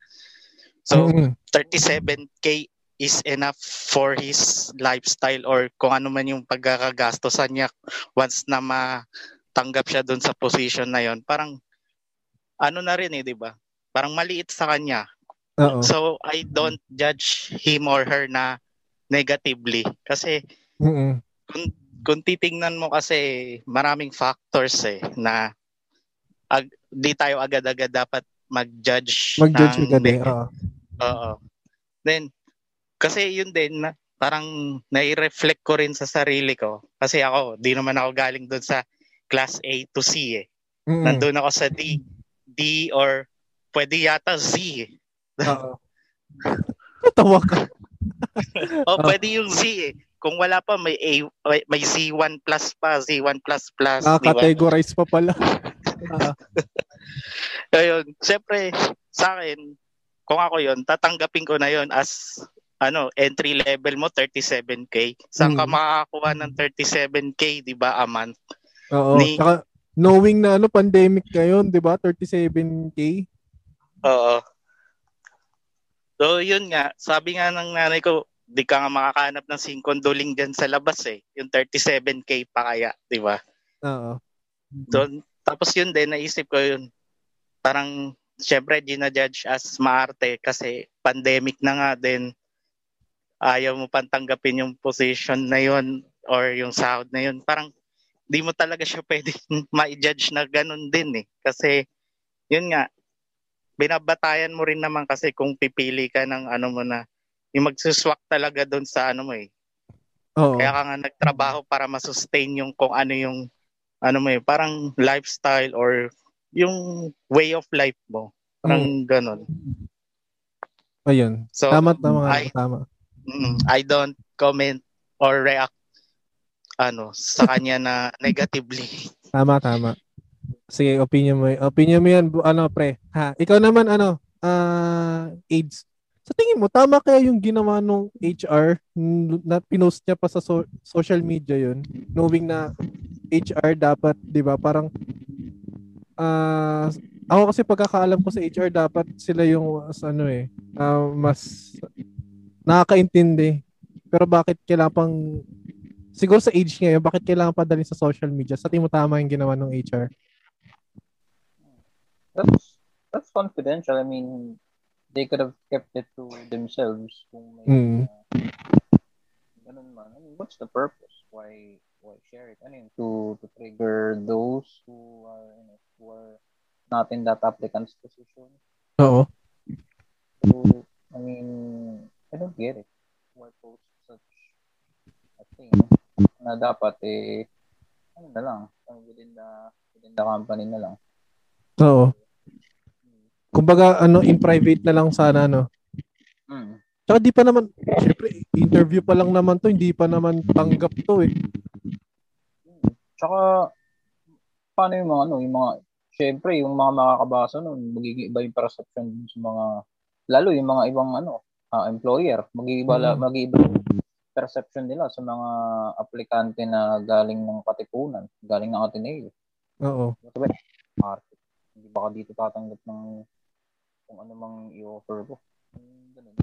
So, Mm-mm. 37K is enough for his lifestyle or kung ano man yung pagkakagastosan niya once na matanggap siya doon sa position na yon parang ano na rin eh, di ba? Parang maliit sa kanya. Oo. So, I don't judge him or her na negatively. Kasi Mm-mm. kung titingnan mo kasi maraming factors eh na ag- di tayo agad-agad dapat mag-judge Mag-judge ng agad eh. Oo. Oo. Then kasi yun din na parang nai-reflect ko rin sa sarili ko kasi ako di naman ako galing doon sa class A to C eh. Mm-mm. Nandun ako sa D D or pwede yata Z eh. Oo. [LAUGHS] Tawa ka. O [LAUGHS] pwede yung Z eh. Kung wala pa may A, may, may Z1 plus pa, Z1 plus plus, Ah, categorize pa pala. [LAUGHS] Ayun, syempre sa akin, kung ako 'yon, tatanggapin ko na 'yon as ano, entry level mo 37k. Saan ka Mm. makakakuha ng 37k, 'di ba, a month? oo. Ni- Saka, knowing na ano, pandemic ngayon, di ba? 37K. Oo. So, yun nga, sabi nga ng nanay ko, di ka nga makakahanap ng singkondoling dyan sa labas eh. Yung 37k pa kaya, di ba? Oo. So, tapos yun din, naisip ko yun. Parang, syempre, ginajudge as maarte kasi pandemic na nga din. Ayaw mo pang tanggapin yung position na yun or yung sahod na yun. Parang, di mo talaga siya [LAUGHS] pwede ma-judge na ganun din eh. Kasi, yun nga, binabatayan mo rin naman kasi kung pipili ka ng ano mo na, yung magsuswak talaga doon sa ano mo eh. Oo. Kaya ka nga nagtrabaho para masustain yung kung ano yung ano mo eh, parang lifestyle or yung way of life mo. Parang ganun. Ayun. So, Tama, tama, I, tama. mm, I don't comment or react ano sa kanya na [LAUGHS] negatively. Tama, tama. Sige, opinion mo. Opinion mo yan, ano, pre. Ha, ikaw naman, ano, ah, AIDS. Sa tingin mo, tama kaya yung ginawa nung HR na pinost niya pa sa so- social media yun, knowing na HR dapat, di ba, parang, ah, ako kasi pagkakaalam ko sa HR, dapat sila yung, as ano eh, ah, mas nakakaintindi. Pero bakit kailangan pang siguro sa age ngayon, bakit kailangan pa dalhin sa social media? Sa tingin mo tama yung ginawa ng HR? That's that's confidential. I mean, they could have kept it to themselves kung may Mm. uh, ganun man. I mean, what's the purpose? Why why share it? I mean, to to trigger those who are you know, who are not in that applicant's position. Oo. So, I mean, I don't get it. Why post such a thing na dapat eh ano na lang, within the within the company na lang. Oo. Kumbaga, ano, in private na lang sana, no? Mm. Tsaka di pa naman, syempre, interview pa lang naman to, hindi pa naman tanggap to eh. Tsaka, paano yung mga, ano, yung mga, syempre, yung mga makakabasa nun, magiging iba yung perception sa mga, lalo yung mga ibang, ano, ah, employer, mag-iiba, Mm. mag-iiba yung perception nila sa mga aplikante na galing ng katipunan, galing ng Ateneo. Oo. Market. Hindi baka dito tatanggap ng kung ano mang i-offer ko. Ganun.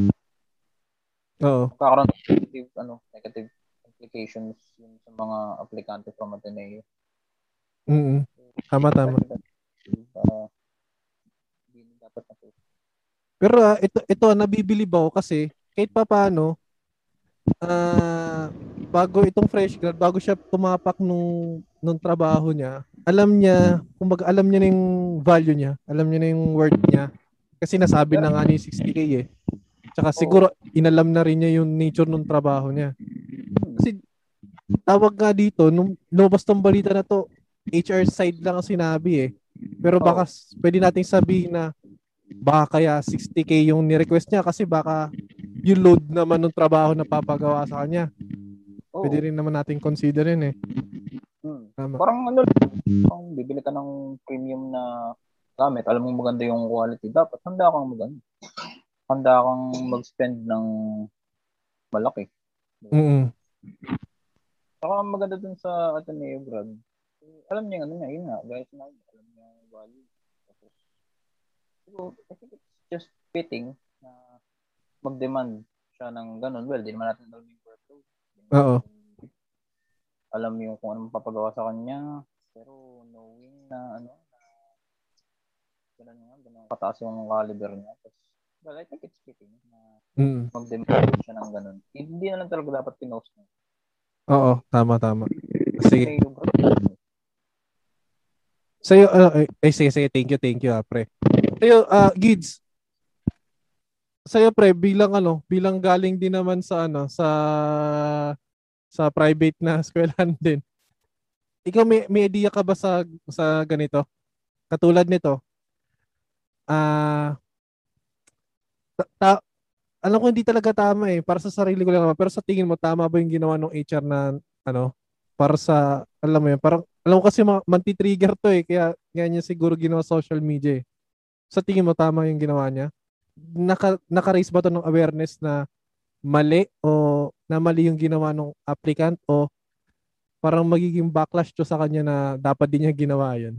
Oo. Magkakaroon ng negative, ano, negative implications yun sa mga aplikante from Ateneo. Mm Tama, tama. Uh, hindi dapat na po. Pero ah, ito, ito, nabibilib ako kasi, kahit pa paano, ah, bago itong fresh grad, bago siya tumapak nung, nung trabaho niya, alam niya, kumbaga alam niya na yung value niya, alam niya na yung worth niya. Kasi nasabi na nga ni 60k eh. Tsaka siguro inalam na rin niya yung nature ng trabaho niya. Kasi tawag nga dito, nung lumabas tong balita na to, HR side lang ang sinabi eh. Pero baka s- pwede nating sabihin na baka kaya 60k yung ni-request niya kasi baka yung load naman ng trabaho na papagawa sa kanya. Oo. Pwede rin naman nating considerin eh. Hmm. Tama. Parang ano, parang bibili ka ng premium na gamit, alam mo maganda yung quality, dapat handa kang mag ano, handa kang mag-spend ng malaki. Mm. Saka maganda dun sa Ateneo Brad. Alam niya ano niya, yun nga, guys na alam niya yung value. So, I think it's just fitting na mag-demand siya ng ganun. Well, di naman natin alam yung workload. Oo. Alam yung kung anong papagawa sa kanya. Pero knowing na ano, ganun nga, ganun kataas yung caliber niya. Tapos, well, I think it's fitting na Mm. mag-demand siya ng ganun. Hindi na lang talaga dapat pinost niya. Oo, tama tama. Sige. Sa'yo, ano, ay, ay, sige, sige, thank you, thank you, ah, pre. Sa'yo, ah, Gids, sa'yo, pre, bilang ano, bilang galing din naman sa, ano, sa, sa private na [LAUGHS] eskwelahan din. Ikaw, may, may idea ka ba sa, sa ganito? Katulad nito, ah, ta, ta- alam ko hindi talaga tama eh. Para sa sarili ko lang naman. Pero sa tingin mo, tama ba yung ginawa ng HR na, ano, para sa, alam mo yun, parang, alam ko kasi ma- manti-trigger to eh. Kaya, kaya niya siguro ginawa social media eh. Sa tingin mo, tama yung ginawa niya? Naka, naka-raise ba to ng awareness na mali o na mali yung ginawa ng applicant o parang magiging backlash to sa kanya na dapat din niya ginawa yun?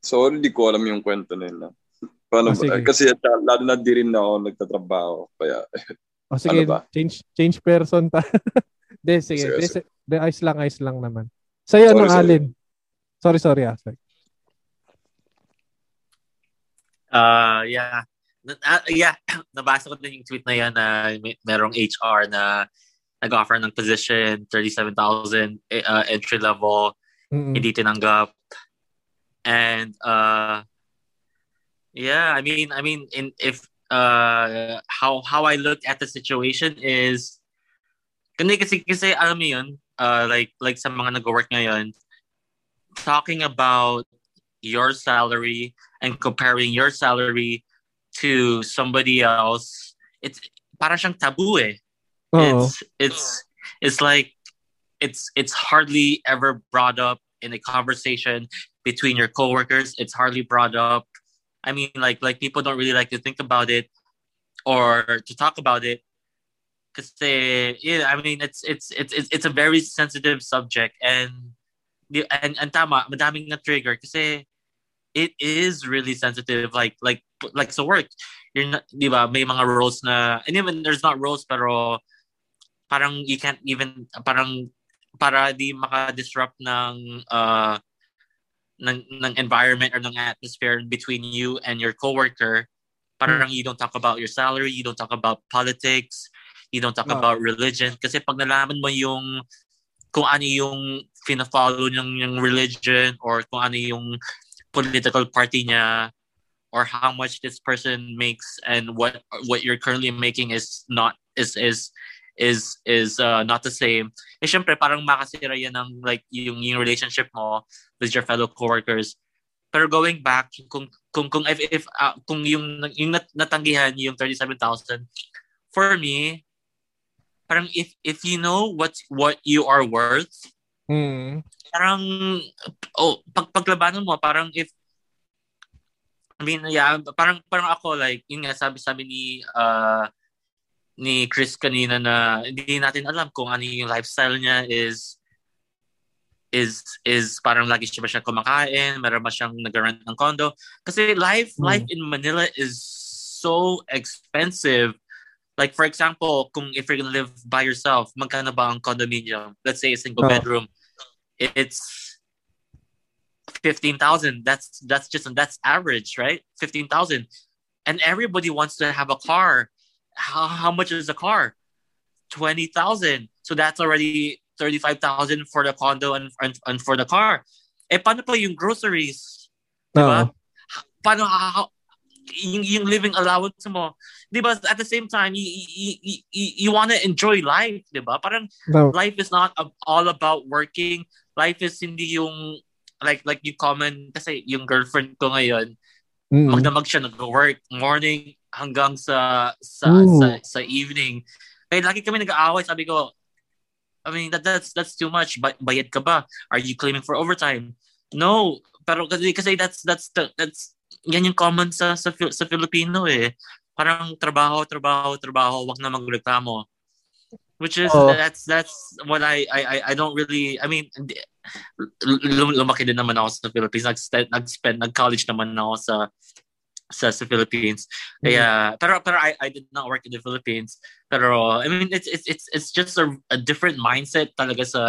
So, hindi ko alam yung kwento nila. Paano Ah, ba? sige. Kasi lalo na di rin ako nagtatrabaho. Kaya, O [LAUGHS] sige, Ano ba? change change person ta. [LAUGHS] De, sige. Sige, De, sige. de, ayos lang, ayos lang naman. Sa'yo, Sorry, ano, sorry. Alin? Sorry, sorry, ah. Sorry. Uh, yeah. Na- ah, yeah, [CLEARS THROAT] nabasa ko din yung tweet na yan na may, merong HR na nag-offer ng position, 37,000 eh, uh, entry level, Mm-mm. hindi tinanggap. And uh yeah, I mean I mean in if uh how how I look at the situation is kasi kasi, kasi alam mo yun, uh like like sa mga nag-work ngayon, talking about your salary and comparing your salary to somebody else, it's para siyang eh. It's it's it's like it's it's hardly ever brought up in a conversation between your coworkers. It's hardly brought up. I mean, like like people don't really like to think about it or to talk about it because they yeah. I mean, it's it's it's it's, a very sensitive subject and and and tama madaming na trigger kasi it is really sensitive like like like so work you're not di ba may mga roles na and even there's not roles pero parang you can't even parang para di maka-disrupt ng uh ng, ng environment or ng atmosphere between you and your coworker parang you don't talk about your salary you don't talk about politics you don't talk Ah. about religion kasi pag nalaman mo yung kung ano yung fina-follow ng yung religion or kung ano yung political party niya or how much this person makes and what what you're currently making is not is is is is uh, not the same. Eh syempre parang makasira yan ng like yung, yung relationship mo with your fellow coworkers. Pero going back kung kung kung if, if uh, kung yung yung nat- natanggihan yung 37,000 for me parang if if you know what what you are worth Mm. parang oh pag paglabanan mo parang if I mean yeah parang parang ako like yun nga sabi sabi ni uh ni Chris kanina na hindi natin alam kung ano yung lifestyle niya is is is parang lagi siya ba siya kumakain meron ba siyang nag-rent ng condo? Kasi life Hmm. life in Manila is so expensive. Like for example kung if you're gonna live by yourself magkano ba ang condominium? Let's say a single Oh. bedroom. It's 15,000 that's that's just that's average right? 15,000 and everybody wants to have a car how, how much is the car? 20,000 so that's already 35,000 for the condo and, and, and for the car. Eh paano pa yung groceries? Diba paano how, yung, yung living allowance mo? Diba at the same time you, you, you, you want to enjoy life diba parang No. life is not all about working. Life is hindi yung like like you comment kasi yung girlfriend ko ngayon Mm. magdamag siya nag-work. Morning hanggang sa sa Ooh. sa, sa evening. Kaya lagi kami nag-aaway sabi ko I mean that that's that's too much. Ba- bayad ka ba? Are you claiming for overtime? No, pero kasi kasi that's that's the, that's yan yung common sa sa, sa Filipino eh. Parang trabaho, trabaho, trabaho, wag na magreklamo. Which is Oo. that's that's what I I I- I don't really I mean lumaki din naman ako sa Philippines. Nag-spend nag-spend nag-college naman ako sa sa sa Philippines. yeah. pero pero I I did not work in the Philippines. Pero I mean it's it's it's it's just a, a different mindset talaga sa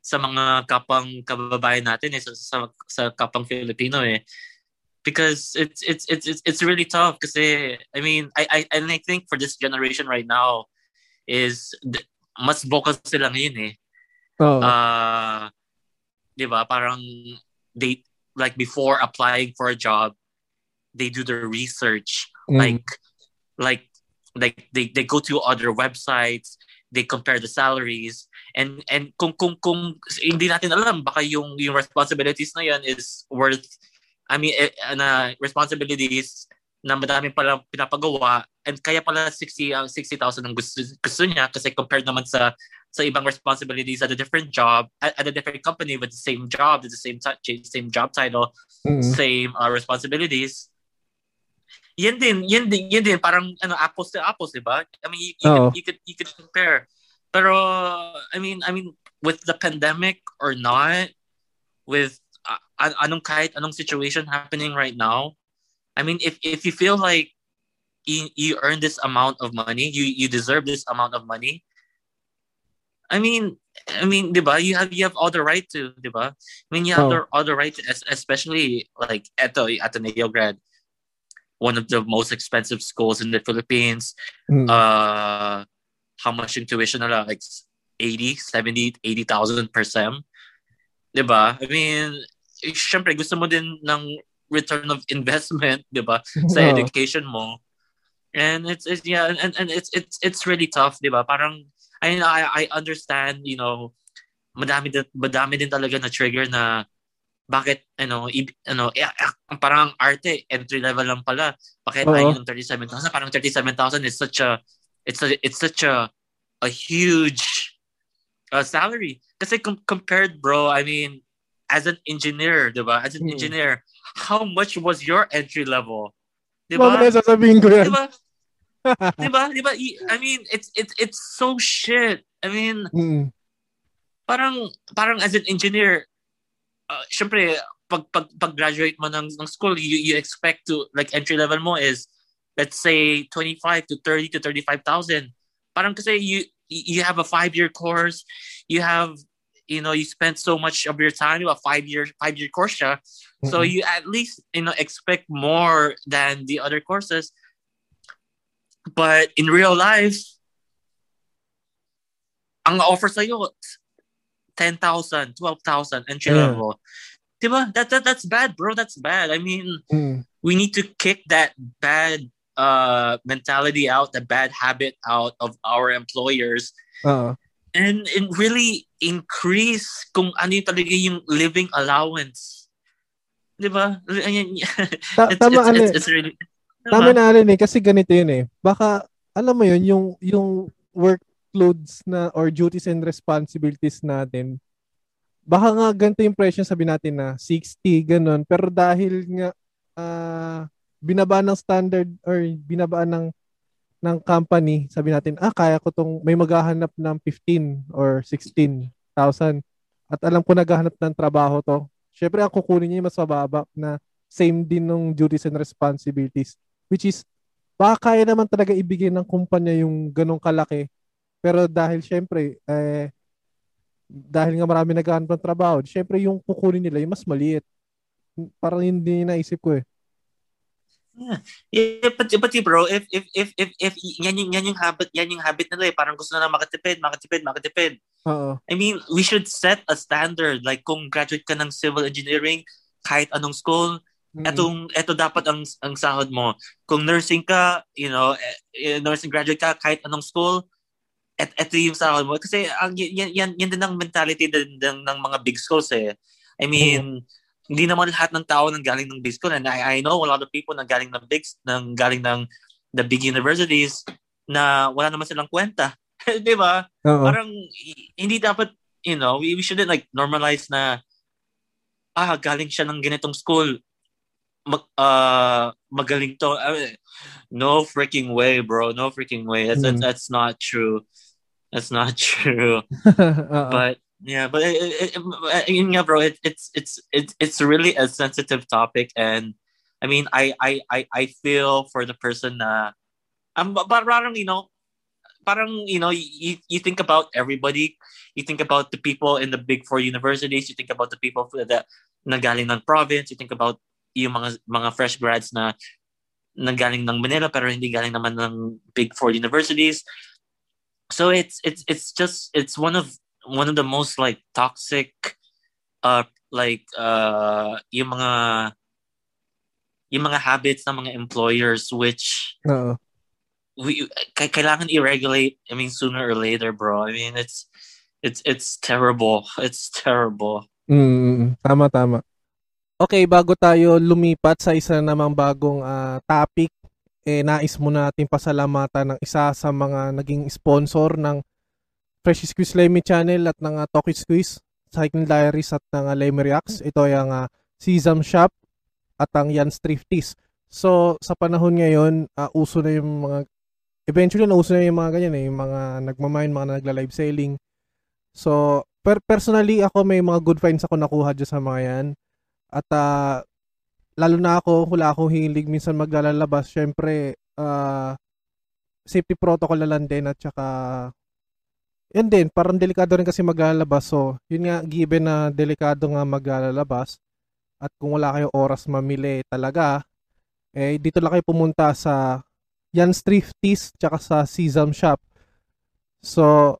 sa mga kapang kababayan natin eh sa sa, sa kapang Filipino eh. Because it's it's it's it's, it's really tough kasi I mean I I and I think for this generation right now is mas vocal sila ngayon eh. Uh, 'di ba? Parang they like before applying for a job, they do their research Mm. like like like they, they go to other websites they compare the salaries and and kung kung kung hindi natin alam baka yung yung responsibilities na yan is worth I mean eh, na responsibilities na madami pala pinapagawa and kaya pala 60 ang 60,000 ang gusto, gusto niya kasi compared naman sa sa ibang responsibilities at a different job at, at a different company with the same job with the same same job title Mm-mm. same uh, responsibilities yan din yan din yan din parang ano apples to apples di ba I mean you, you, Oo. could, you could you could compare pero I mean I mean with the pandemic or not with uh, an- anong kahit anong situation happening right now I mean if if you feel like you, you earn this amount of money you you deserve this amount of money I mean I mean, di ba? You have you have all the right to, di ba? I mean, you have Oh. the, all the right to, especially like eto Ateneo grad, one of the most expensive schools in the Philippines. Mm. Uh, how much yung tuition? Like 80, 70, 80,000 per sem. Di ba? I mean, eh, syempre gusto mo din ng return of [LAUGHS] investment, di ba? Sa Oo. education mo. And it's, it's yeah, and, and it's it's it's really tough, di ba? Parang I I I understand, you know, madami din, madami din talaga na trigger na bakit ano i, ano eh, ah, parang ang arte entry level lang pala. Bakit ayaw ng 37,000 parang 37,000 is such a it's a it's such a a huge uh, salary. Kasi com- compared bro I mean as an engineer diba as an Hmm. engineer how much was your entry level? Diba Mamaya sasabihin ko yan. diba [LAUGHS] diba diba I- mean it's it's it's so shit. I mean Mm. parang parang as an engineer uh, syempre pag, pag pag graduate mo ng, ng school you you expect to like entry level mo is let's say 25 to 30 to 35,000 parang kasi you you have a five year course you have you know you spend so much of your time a five year five year course siya. So Mm-mm. you at least you know expect more than the other courses. But in real life ang offer sa'yo 10,000, 12,000 entry Yeah. level. Diba? That, that, that's bad, bro. That's bad. I mean, Mm. we need to kick that bad uh, mentality out, the bad habit out of our employers Oo. and, and really increase kung ano yung talaga yung living allowance. Diba? [LAUGHS] It's, tama, it's, ano it's, it's really... Tama na Alin eh, kasi ganito yun eh. Baka, alam mo yun, yung, yung workloads na or duties and responsibilities natin, baka nga ganito yung presyo sabi natin na 60, ganun. Pero dahil nga ah, binaba ng standard or binaba ng ng company, sabi natin, ah, kaya ko tong, may maghahanap ng 15 or 16,000 at alam ko naghahanap ng trabaho to. Syempre, ang kukunin niya mas mababa na same din ng duties and responsibilities which is baka kaya naman talaga ibigay ng kumpanya yung ganong kalaki. Pero dahil syempre, eh, dahil nga marami naghahanap ng trabaho, syempre yung kukunin nila yung mas maliit. Parang hindi naisip ko eh. Yeah, but, but bro, if if if if, if yan yung, yan yung habit, yan yung habit nila eh. Parang gusto na makatipid, makatipid, makatipid. Oo. I mean, we should set a standard. Like kung graduate ka ng civil engineering, kahit anong school, Mm. etong eto dapat ang ang sahod mo. Kung nursing ka, you know, eh, eh, nursing graduate ka kahit anong school, et eto yung sahod mo kasi ang yan yan, yan din ang mentality din, din ng mga big schools eh. I mean, hindi naman lahat ng tao nang galing ng big school and I, I know a lot of people nang galing ng big nang galing ng the big universities na wala naman silang kwenta. [LAUGHS] 'Di ba? Oo. parang i- hindi dapat you know we, we shouldn't like normalize na ah galing siya ng ganitong school mag, uh, magaling to Uh, no freaking way bro no freaking way that's, Mm. that's, that's not true that's not [LAUGHS] true. But yeah but it, it, it, uh, nga, bro it, it's it's it's it's really a sensitive topic and I mean I I I, I feel for the person na um, parang you know parang you know you, you think about everybody. You think about the people in the big four universities. You think about the people that nagaling ng province. You think about yung mga mga fresh grads na nanggaling ng Manila pero hindi galing naman ng big four universities so it's it's it's just it's one of one of the most like toxic uh like uh yung mga yung mga habits ng mga employers which Oo. we k- kailangan i-regulate I mean sooner or later bro I mean it's it's it's terrible it's terrible Mm, tama, tama. Okay, bago tayo lumipat sa isa namang bagong ah, topic, eh nais muna natin pasalamatan ng isa sa mga naging sponsor ng Fresh Squeeze Lemmy Channel at ng uh, Talkie Squeeze, Cycling Diaries at ng uh, Lemmy Reacts. Ito ay ang uh, Sesam Shop at ang Jan's Thrifties. So, sa panahon ngayon, uh, uso na yung mga eventually nauso na yung mga ganyan eh, yung mga nagmamine, mga nagla-live selling. So, per personally ako may mga good finds ako nakuha dyan sa mga yan. At uh, lalo na ako, wala akong hilig minsan maglalabas. Syempre, uh, safety protocol na lang din at saka yan din, parang delikado rin kasi maglalabas. So, yun nga, given na delikado nga maglalabas at kung wala kayong oras mamili talaga, eh, dito lang kayo pumunta sa Jan's Thrifties tsaka sa Sesam Shop. So,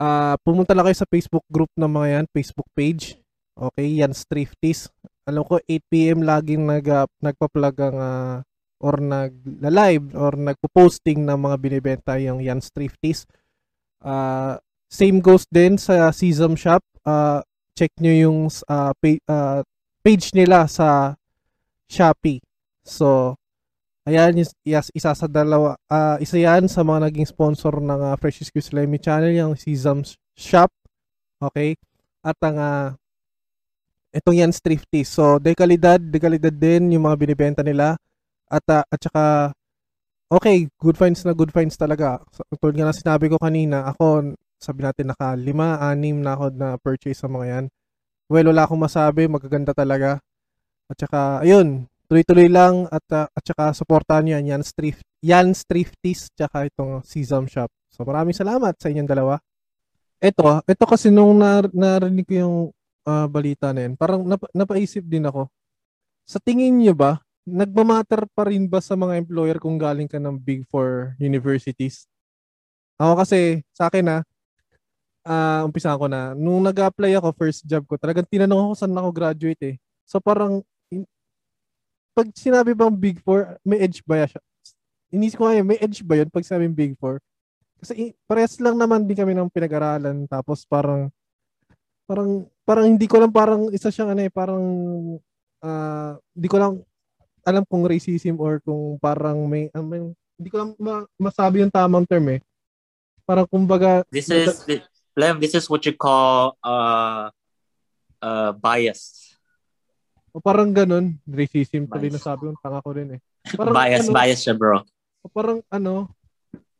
uh, pumunta lang kayo sa Facebook group ng mga yan, Facebook page. Okay, Jan's Thrifties. Alam ko 8pm laging nag, uh, nagpa-plug ang uh, or nag-live or nagpo-posting ng mga binibenta yung Jan's Thrifties. Uh, same goes din sa Sesam Shop. Uh, check nyo yung uh, page, uh, page nila sa Shopee. So, ayan, yes, isa sa dalawa, uh, isa yan sa mga naging sponsor ng uh, Fresh Squeeze Lemmy Channel, yung Sesam Shop. Okay? At ang uh, itong yan thrifty. So, dekalidad, dekalidad din yung mga binibenta nila. At, uh, at saka, okay, good finds na good finds talaga. So, tulad nga na sinabi ko kanina, ako, sabi natin naka lima, anim na ako na purchase sa mga yan. Well, wala akong masabi, magaganda talaga. At saka, ayun, tuloy-tuloy lang at uh, at saka suportahan niyo yan, Thrift, Jan's Thrifties tsaka itong Sesam Shop. So maraming salamat sa inyong dalawa. Ito, ito kasi nung nar- narinig ko yung uh, balita na yan, parang nap- napaisip din ako. Sa tingin niyo ba, nagmamatter pa rin ba sa mga employer kung galing ka ng Big Four universities? Ako kasi, sa akin na, uh, umpisa ko na, nung nag-apply ako, first job ko, talagang tinanong ako saan ako graduate eh. So parang pag sinabi bang Big Four, may edge ba siya? Inisip ko ngayon, may edge ba yun pag sinabi Big Four? Kasi parehas lang naman din kami ng pinag-aralan tapos parang parang parang hindi ko lang parang isa siyang ano eh parang uh, hindi ko lang alam kung racism or kung parang may um, hindi ko lang ma- masabi yung tamang term eh. Parang kumbaga This is Lem, this is what you call uh uh bias. O parang ganun, racism tuloy na sabi ko, tanga ko rin eh. [LAUGHS] Parang, bias, ano, bias siya bro. O parang ano,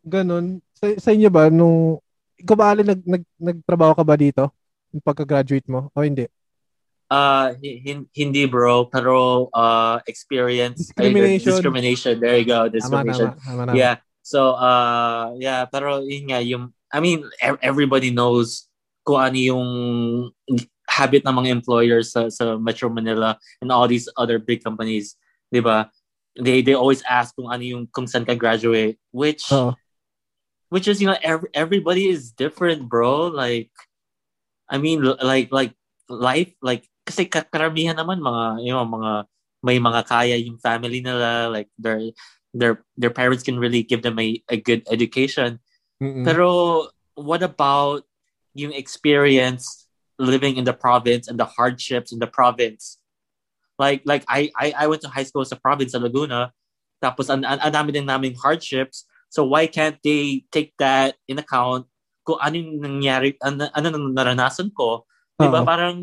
ganun. Sa, sa inyo ba, nung, ikaw ba, Ali, nag, nag, nagtrabaho ka ba dito? Yung pagka-graduate mo? O hindi? Uh, hin- hindi bro, pero uh, experience discrimination. discrimination. There you go, discrimination. Tama, tama, tama, Yeah. So uh yeah, pero yun nga yung I mean everybody knows kung ano yung habit ng mga employers sa, sa Metro Manila and all these other big companies, 'di ba? They they always ask kung ano yung kung saan ka graduate, which uh which is you know every, everybody is different, bro. Like I mean like like life like kasi karamihan naman mga you know, mga may mga kaya yung family nila like their their their parents can really give them a, a good education. Mm-mm. Pero what about yung experience living in the province and the hardships in the province. Like like I I, I went to high school sa province sa Laguna. Tapos ang, ang, ang dami din naming hardships. So why can't they take that in account kung ano yung nangyari, ano, ano naranasan ko? Uh-huh. 'Di ba? Parang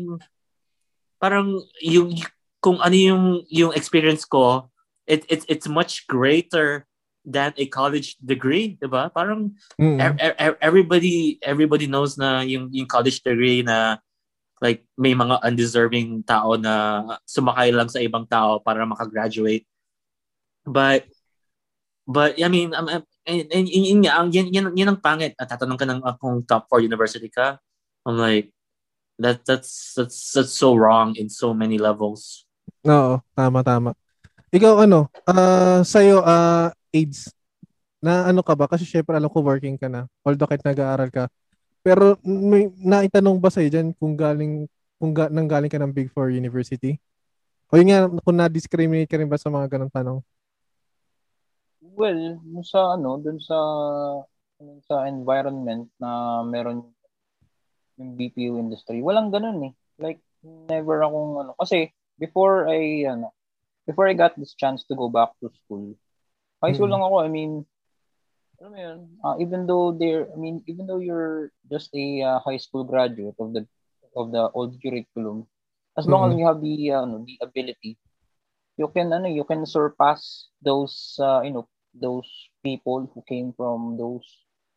parang yung kung ano yung yung experience ko, it, it it's much greater than a college degree, 'di ba? Parang mm-hmm. er, er, everybody everybody knows na yung yung college degree na like may mga undeserving tao na sumakay lang sa ibang tao para makagraduate. But but I mean um, and, and, yun nga, yan, yan, yan ang pangit. At tatanong ka ng uh, kung top 4 university ka. I'm like, that that's that's that's so wrong in so many levels. Oo, tama tama. Ikaw ano, uh, sa'yo, uh, AIDS, na ano ka ba? Kasi syempre alam ko working ka na. Although kahit nag-aaral ka. Pero may naitanong ba sa'yo dyan kung galing kung ga, nang galing ka ng Big Four University? O yun nga, kung na-discriminate ka rin ba sa mga ganong tanong? Well, sa ano, dun sa sa environment na meron yung BPO industry, walang ganun eh. Like, never akong ano, kasi before I ano, before I got this chance to go back to school. High school Mm. lang ako. I mean, alam mo yun, uh, even though they're, I mean, even though you're just a uh, high school graduate of the of the old curriculum, as long as Mhm. you have the uh, ano, the ability, you can ano, you can surpass those uh, you know those people who came from those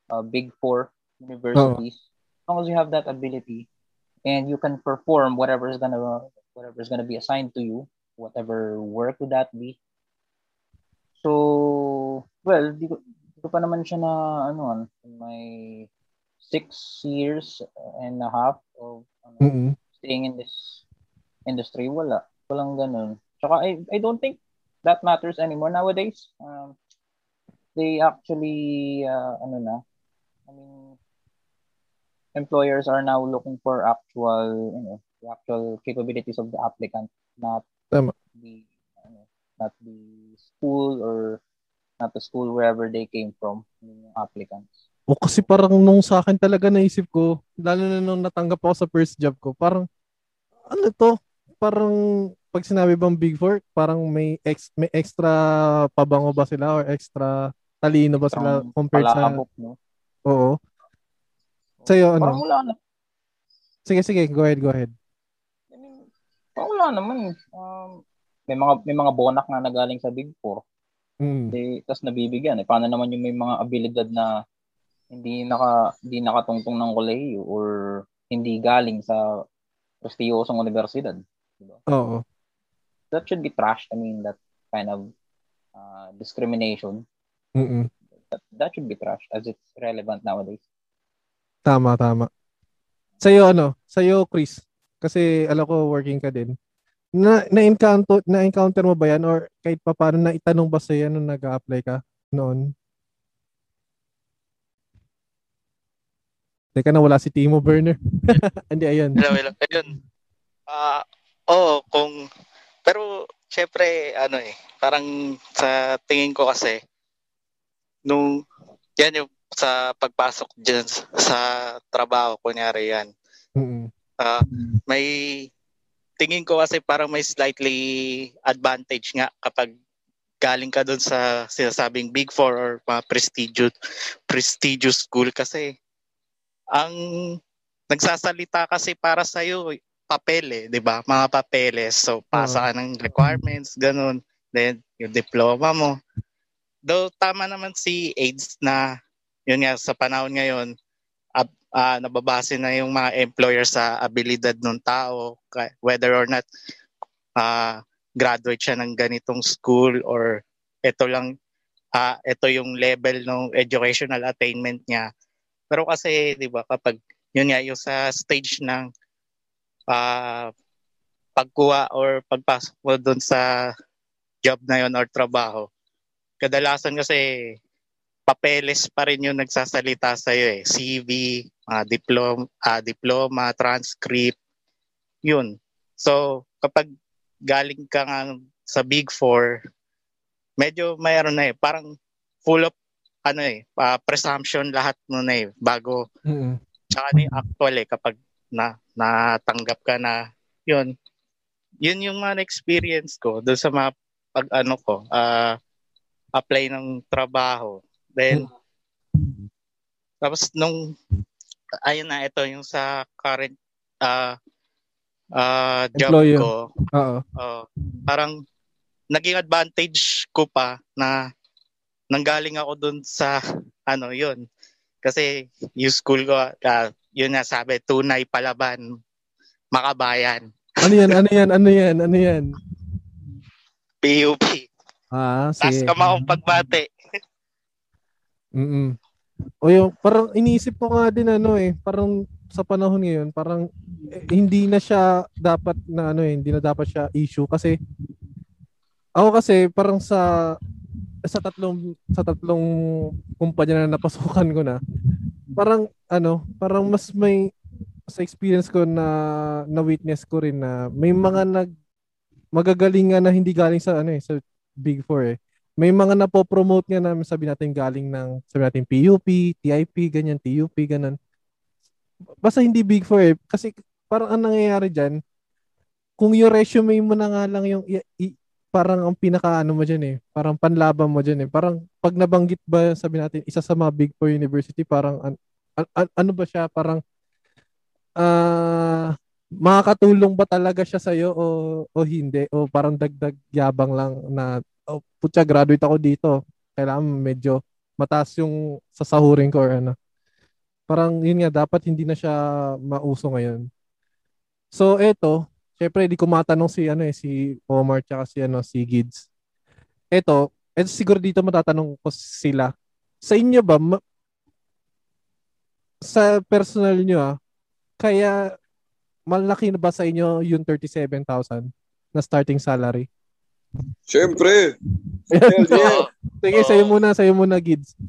uh, big four universities. As long as you have that ability, and you can perform whatever is gonna whatever is gonna be assigned to you, whatever work would that be. So, well, di ko, di ko pa naman siya na, ano, in my six years and a half of ano, Mm-mm. staying in this industry, wala. Walang ganun. Tsaka, I, I don't think that matters anymore nowadays. Um, they actually, uh, ano na, I mean, employers are now looking for actual, you know, the actual capabilities of the applicant, not Tama. the, ano, not the school or not the school wherever they came from, yung applicants. O kasi parang nung sa akin talaga naisip ko, lalo na nung natanggap ako sa first job ko, parang, ano to? Parang, pag sinabi bang Big Four, parang may, ex, may extra pabango ba sila or extra talino ba sila Parang compared sa... palakabok, no? Oo. Sa'yo, Parang ano? wala na. Sige, sige. Go ahead, go ahead. I mean, parang wala naman. Um, may mga may mga bonak na nagaling sa Big Four. Mm. Di, tas nabibigyan. Eh. Paano naman yung may mga abilidad na hindi naka hindi nakatungtong ng kolehiyo or hindi galing sa prestiyosong universidad. Diba? Oo. That should be trashed. I mean, that kind of uh, discrimination. Mm-mm. That, that should be trashed as it's relevant nowadays. Tama, tama. Sa'yo, ano? Sa'yo, Chris. Kasi, alam ko, working ka din. Na, na-encounter, na-encounter mo ba yan? Or kahit pa paano na itanong ba sa'yo nung nag-a-apply ka noon? Teka na, wala si Timo Burner. [LAUGHS] Hindi, ayun. Hello, hello. Ayun. Ah, oo, kung pero syempre ano eh, parang sa tingin ko kasi nung yan yung sa pagpasok diyan sa trabaho kunyari yan. Mm-mm. Ah, may tingin ko kasi parang may slightly advantage nga kapag galing ka doon sa sinasabing Big Four or mga prestigious prestigious school kasi ang nagsasalita kasi para sa iyo papel eh, 'di ba? Mga papeles. So pasa ka ng requirements, ganun. Then yung diploma mo. Though tama naman si AIDS na yun nga sa panahon ngayon ab, ah, nababase na yung mga employer sa abilidad ng tao whether or not ah, graduate siya ng ganitong school or ito lang ah ito yung level ng educational attainment niya. Pero kasi 'di ba kapag yun nga yung sa stage ng ah pagkuha or pagpasok mo doon sa job na yon or trabaho, kadalasan kasi papeles pa rin yung nagsasalita sa iyo eh. CV, mga diploma, ah, diploma, transcript, yun. So, kapag galing ka nga sa Big Four, medyo mayroon na eh. Parang full of ano eh, ah, presumption lahat mo na eh, bago Mm-mm. tsaka na actual eh kapag na natanggap ka na yun yun yung mga experience ko doon sa mga pag ano ko ah apply ng trabaho then tapos nung ayun na ito yung sa current ah ah, job Employer. ko Oo. oh, parang naging advantage ko pa na nanggaling ako dun sa ano yun kasi yung school ko ah, yun nga sabi tunay palaban makabayan Ano yan? Ano yan? Ano yan? Ano yan? PUP Ah, tas sige. kamaong pagbate Mm. O yung, parang iniisip ko nga din ano eh, parang sa panahon ngayon, parang eh, hindi na siya dapat na ano eh, hindi na dapat siya issue kasi ako kasi parang sa sa tatlong sa tatlong kumpanya na napasukan ko na, parang ano, parang mas may sa experience ko na na witness ko rin na may mga nag magagalingan na hindi galing sa ano eh, sa Big Four eh may mga napopromote nga namin sabi natin galing ng sabi natin PUP, TIP, ganyan, TUP, ganun. Basta hindi big four eh. Kasi parang ang nangyayari dyan, kung yung resume mo na nga lang yung i, i- parang ang pinaka ano mo diyan eh, parang panlaban mo diyan eh. Parang pag nabanggit ba sabi natin isa sa mga big four university parang an, an- an- ano ba siya parang ah makakatulong ba talaga siya sa o o hindi o parang dagdag yabang lang na oh, putya graduate ako dito. Kailangan medyo mataas yung sasahurin ko or ano. Parang yun nga dapat hindi na siya mauso ngayon. So eto, syempre di ko matanong si ano eh si Omar tsaka si ano si Gids. Eto, eto siguro dito matatanong ko sila. Sa inyo ba ma- sa personal nyo ah, kaya malaki na ba sa inyo yung 37,000 na starting salary? Siyempre. [LAUGHS] Yeah. Sige, sa'yo muna, sa'yo muna, Gids.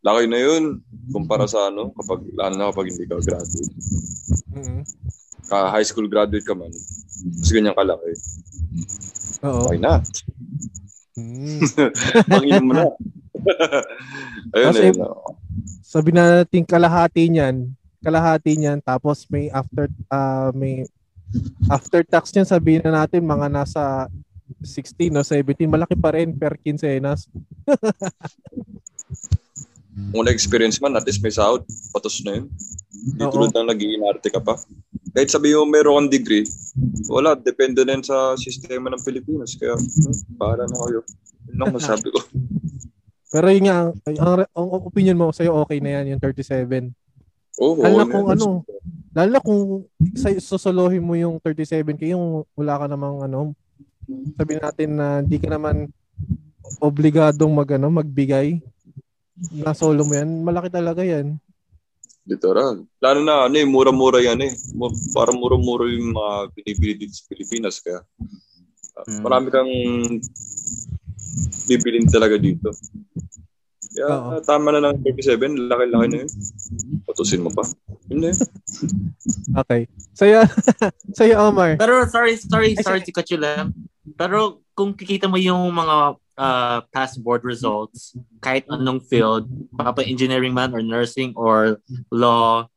Laki na yun. Kumpara sa ano, kapag, lalo na kapag hindi ka graduate. Mhm. Ka high school graduate ka man. Mas ganyan kalaki. Oo. Okay na. Mm. Panginom mo na. Ayun Kasi- eh. no. Sabi na natin kalahati niyan, kalahati niyan tapos may after ah may after tax niyan sabihin na natin mga nasa 16 o 17 malaki pa rin per quincenas. [LAUGHS] Kung na-experience man, at least may sahod. Patos na yun. Hindi Oo. tulad ng nag-iinarte ka pa. Kahit sabi mo meron kang degree, wala. Depende na sa sistema ng Pilipinas. Kaya, hmm, para na kayo. Yun lang masabi ko. [LAUGHS] Pero yun nga ang, ang, ang opinion mo sa'yo okay na yan yung 37. Oo. Lalo kung ano, lalo kung sa susolohin mo yung 37k yung wala ka namang ano, sabi natin na hindi ka naman obligadong mag ano, magbigay na solo mo yan, malaki talaga yan. Literal. Lalo na, ano eh, mura-mura yan eh. Parang mura-mura yung mga binibili dito sa Pilipinas. Kaya, uh, Mm. marami kang bibilin talaga dito. Kaya, Oo. uh, tama na ng 37. Laki-laki na yun. Patusin mo pa. Yun na yun. Okay. Sa'yo, [LAUGHS] sa'yo Omar. Pero sorry, sorry, Ay, sorry to cut you lang. Pero kung kikita mo yung mga uh, past board results, kahit anong field, papa engineering man or nursing or law,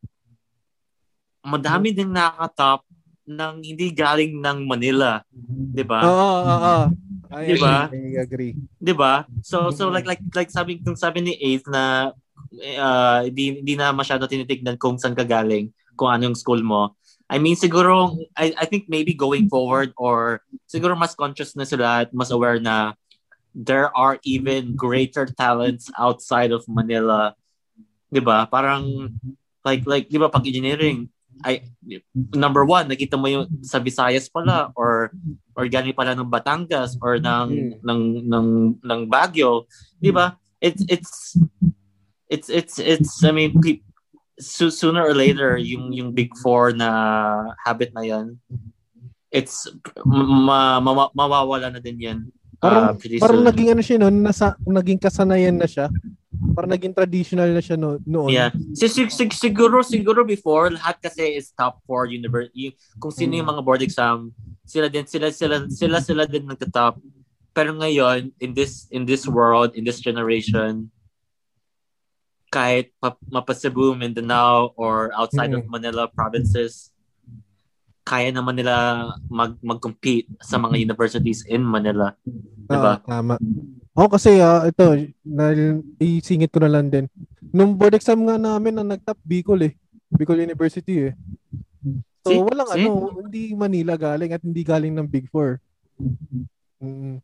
madami din nakaka-top ng hindi galing ng Manila, 'di ba? Oo, oo, oo. I Diba? agree, I agree. 'Di ba? So so like like like sabi kung sabi ni Ace na uh, hindi hindi na masyado tinitignan kung saan ka galing, kung anong school mo. I mean siguro I I think maybe going forward or siguro mas conscious na sila at mas aware na there are even greater talents outside of Manila. 'Di ba? Parang like like 'di ba pag engineering ay number one nakita mo yung sa Visayas pala or or galing pala ng Batangas or ng ng ng ng Baguio, 'di ba? It's it's it's it's it's I mean pe- so, sooner or later yung yung big four na habit na yan it's ma, ma, mawawala na din yan Parang, pretty parang soon. naging ano siya noon, nasa, naging kasanayan na siya. Parang naging traditional na siya no, noon. Yeah. Si, si, si- siguro siguro before lahat kasi is top 4 university. Kung sino yung mga board exam, sila din sila sila sila sila din nagta-top. Pero ngayon in this in this world, in this generation, kahit pa, mapa-Cebu, Mindanao or outside of Mm. Manila provinces, kaya naman nila mag mag-compete sa mga universities in Manila. Diba? Oo, tama. Oo, kasi ah, ito, na, isingit ko na lang din. Nung board exam nga namin, ang nagtap Bicol eh. Bicol University eh. So, See? walang See? ano, hindi Manila galing at hindi galing ng Big Four. Mm.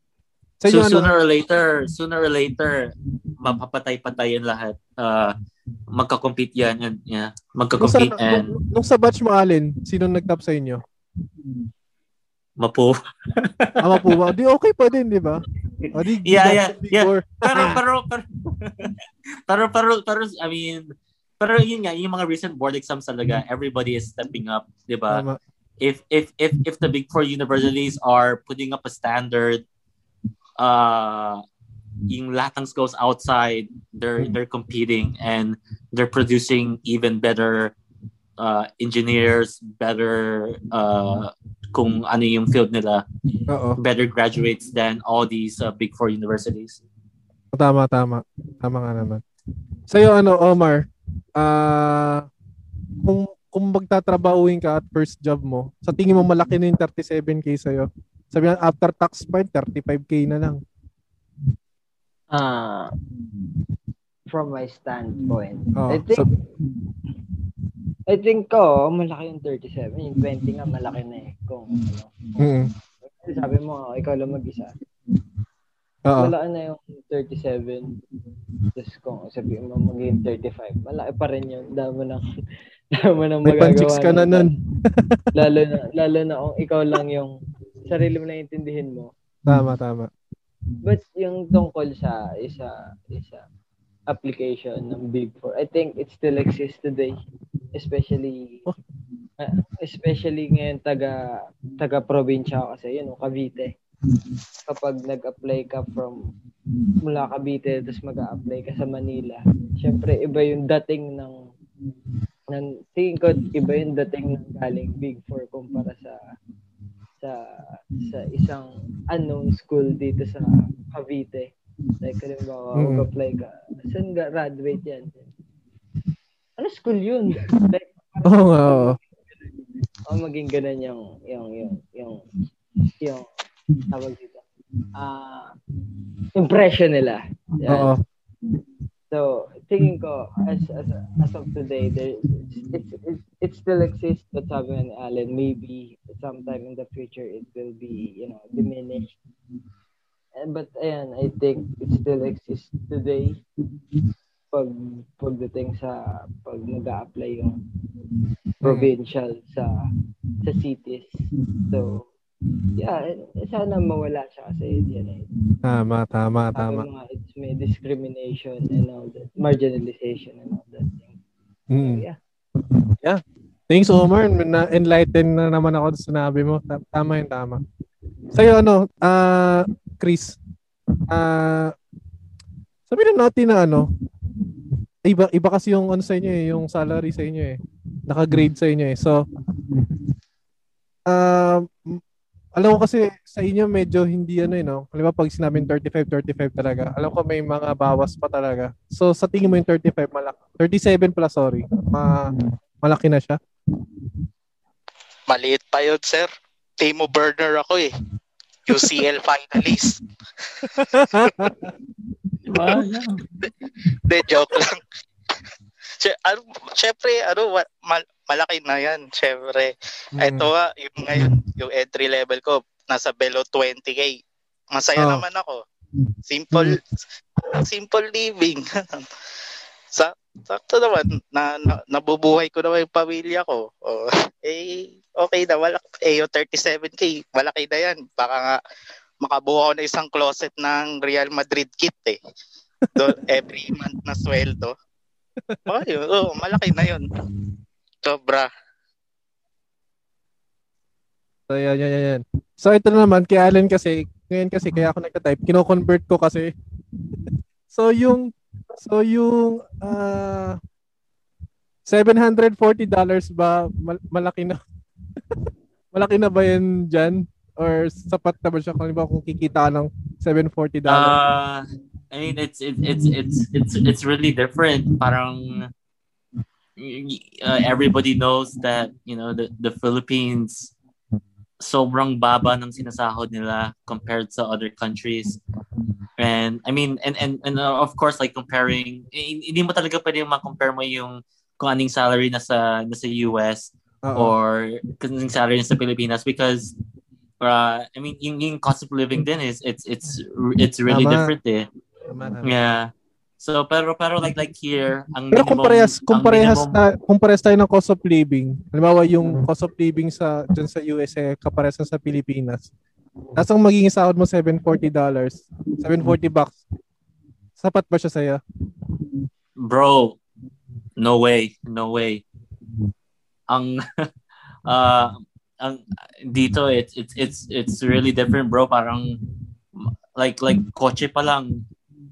So inyo, ano, sooner or later, sooner or later, mapapatay-patayin lahat. Uh, magka-compete yan and yeah, nung, sa, magka-compete and nung, nung sa batch mo, Alin, sino nagtap sa inyo? mapo. Ama po ba? Di okay pa din, di ba? O, di, Yeah, yeah, Big yeah. Pero pero pero [LAUGHS] pero pero pero I mean pero yun nga yung mga recent board exams talaga everybody is stepping up 'di ba if if if if the big four universities are putting up a standard uh yung ng schools outside they're they're competing and they're producing even better uh engineers better uh kung ano yung field nila Oo. better graduates than all these uh, big four universities Tama, tama. Tama nga naman. Sa'yo, ano, Omar, ah, kung kung magtatrabahuin ka at first job mo, sa tingin mo malaki na yung 37k sa'yo. Sabi na, after tax pa, 35k na lang. Ah, from my standpoint, Oh, I think, so, I think ko, malaki yung 37. Yung 20 nga, malaki na eh. Kung, ano, mm, sabi mo, ikaw lang mag-isa. oo. Malaki na yung 37. Tapos kung sabihin mo maging 35, malaki pa rin yun. Damo ng, [LAUGHS] damo ng May panchicks ka na nun. lalo na, lalo na kung ikaw lang yung sarili mo na intindihin mo. Tama, tama. But yung tungkol sa isa isa application ng Big Four, I think it still exists today. Especially Oh. uh, especially ngayon taga taga probinsya ako kasi yun, oh, Cavite. Kapag nag-apply ka from mula Cavite tapos mag-apply ka sa Manila, syempre iba yung dating ng ng tingin ko iba yung dating ng galing Big Four kumpara sa sa sa isang unknown school dito sa Cavite. Like, halimbawa, Mm. mag-apply ka. Saan graduate yan? Ano school yun? [LAUGHS] like, Oo nga, oo. oh, maging ganun yung, yung, yung, yung, yung, tawag dito. Ah, impression nila. Yan. Oo. So, tingin ko, as, as, as of today, there, it's, it, it still exists, but sabi ni Allen, maybe sometime in the future, it will be, you know, diminished. And, but, ayan, I think it still exists today pag pagdating sa pag nag apply yung provincial sa sa cities. So, yeah, sana mawala siya kasi yan eh. Tama, tama, Sabi tama. mo nga, it's may discrimination and all that, marginalization and all that thing. So, Mm. yeah. Thanks, Omar. Na-enlighten na naman ako sa sinabi mo. Ta- Tama yun, tama. Sa'yo, ano, ah, Chris, ah, sabi na natin na ano, iba, iba kasi yung ano sa inyo eh, yung salary sa inyo eh. Naka-grade sa inyo eh. So, m- alam ko kasi sa inyo medyo hindi ano eh, no? Alam pag sinabing 35, 35 talaga. Alam ko may mga bawas pa talaga. So, sa tingin mo yung 35 malaki. 37 pala, sorry. Ma malaki na siya. Maliit pa yun, sir. Timo Burner ako eh. UCL finalist. [LAUGHS] Diba? [LAUGHS] Yeah. De, joke lang. Ano, syempre, ano, mal- malaki na yan. Syempre. Mm. Ito nga, yung ngayon, yung entry level ko, nasa below 20k. Masaya Oh. naman ako. Simple, simple living. [LAUGHS] Sa, sakto naman, na, na, nabubuhay ko naman yung pamilya ko. Oh, eh, okay na, wala, eh, yung 37k, malaki na yan. Baka nga, makabuo ako ng isang closet ng Real Madrid kit eh. Do, every month na sweldo. Oh, yun, oh, malaki na yun. Sobra. So, yan, yan, yan. So, ito na naman, kay Allen kasi, ngayon kasi, kaya ako nagka-type, kino-convert ko kasi. [LAUGHS] so, yung, so, yung, ah, $740 ba, mal- malaki na, [LAUGHS] malaki na ba yan dyan? Or sapat na ba siya kung, kung kikita ka ng $740? Uh, I mean, it's it's it's it's it's it's really different. Parang uh, everybody knows that you know the the Philippines sobrang baba ng sinasahod nila compared sa other countries. And I mean, and and and uh, of course, like comparing, hindi mo talaga pwede ma-compare mo yung kung anong salary na sa nasa US Oo. or kung anong salary na sa Pilipinas because uh, I mean, yung, yung cost of living din is it's it's it's really Tama. different eh. Yeah. So pero pero like like here ang Pero kung minimum- parehas, kung ang parehas, minimum- na, kung parehas tayo ng cost of living, halimbawa yung cost of living sa dyan sa USA kaparehas na sa Pilipinas. Tapos ang magiging sahod mo $740, 740 bucks. Sapat ba siya sa'yo? bro, no way, no way. Ang uh [LAUGHS] ang dito it's it's it's it's really different, bro. Parang like like kotse pa lang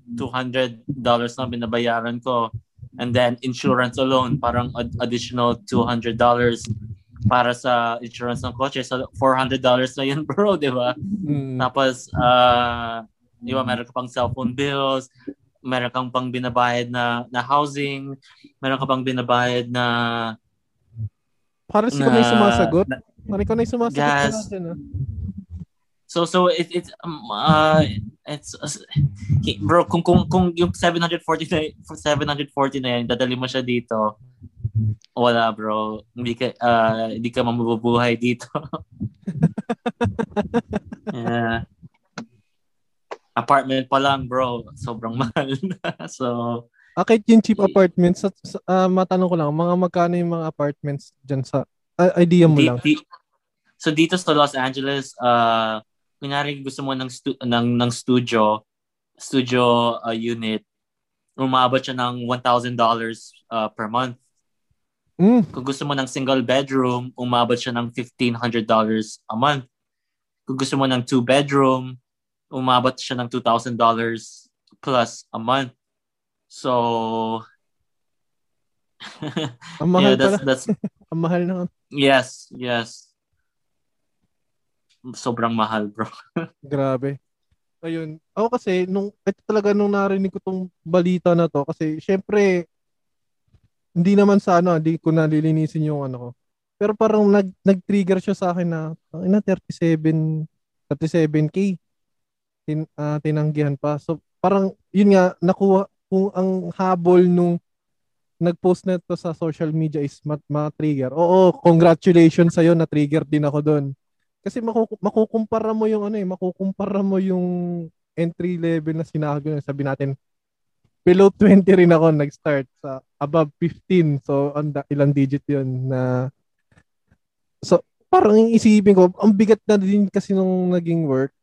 200 dollars na binabayaran ko and then insurance alone parang ad- additional 200 dollars para sa insurance ng kotse so 400 dollars na yun [LAUGHS] bro di ba Mm. tapos, ah, di ba, meron ka pang cellphone bills, meron kang pang binabayad na, na housing, meron ka pang binabayad na Parang ikaw na yung Na- sumasagot. na- Parang ikaw na yung sumasagot. Gas. sa natin, ah. So so it it's um, uh it's uh, bro kung kung kung yung 740 na 740 na yan dadali mo siya dito wala bro hindi ka uh, hindi ka mabubuhay dito. [LAUGHS] yeah. Apartment pa lang bro sobrang [LAUGHS] mahal na. so Ah, kahit yung cheap apartments, sa, sa- ah, matanong ko lang, mga magkano yung mga apartments dyan sa, ah, idea mo Di- lang. di- so dito sa Los Angeles, uh, kunyari gusto mo ng, stu- ng, ng studio, studio uh, unit, umabot siya ng $1,000 uh, per month. Mm, Kung gusto mo ng single bedroom, umabot siya ng $1,500 a month. Kung gusto mo ng two bedroom, umabot siya ng $2,000 plus a month. So, [LAUGHS] ang mahal yeah, that's, pala. that's, [LAUGHS] Ang mahal na. yes, yes. Sobrang mahal, bro. [LAUGHS] Grabe. Ayun. Ako kasi, nung, ito talaga nung narinig ko tong balita na to, kasi syempre, hindi naman sa ano, hindi ko nalilinisin yung ano ko. Pero parang nag, nag-trigger siya sa akin na, ina, 37, 37K. Tin, ah, tinanggihan pa. So, parang, yun nga, nakuha, kung ang habol nung nag-post na to sa social media is mat, ma-trigger. Oo, congratulations sa'yo, na-trigger din ako doon. Kasi makuku- makukumpara mo yung ano eh, makukumpara mo yung entry level na sinabi ko. Sabi natin, below 20 rin ako nag-start sa above 15. So, anda, ilang digit yun na So, parang yung isipin ko, ang bigat na din kasi nung naging work.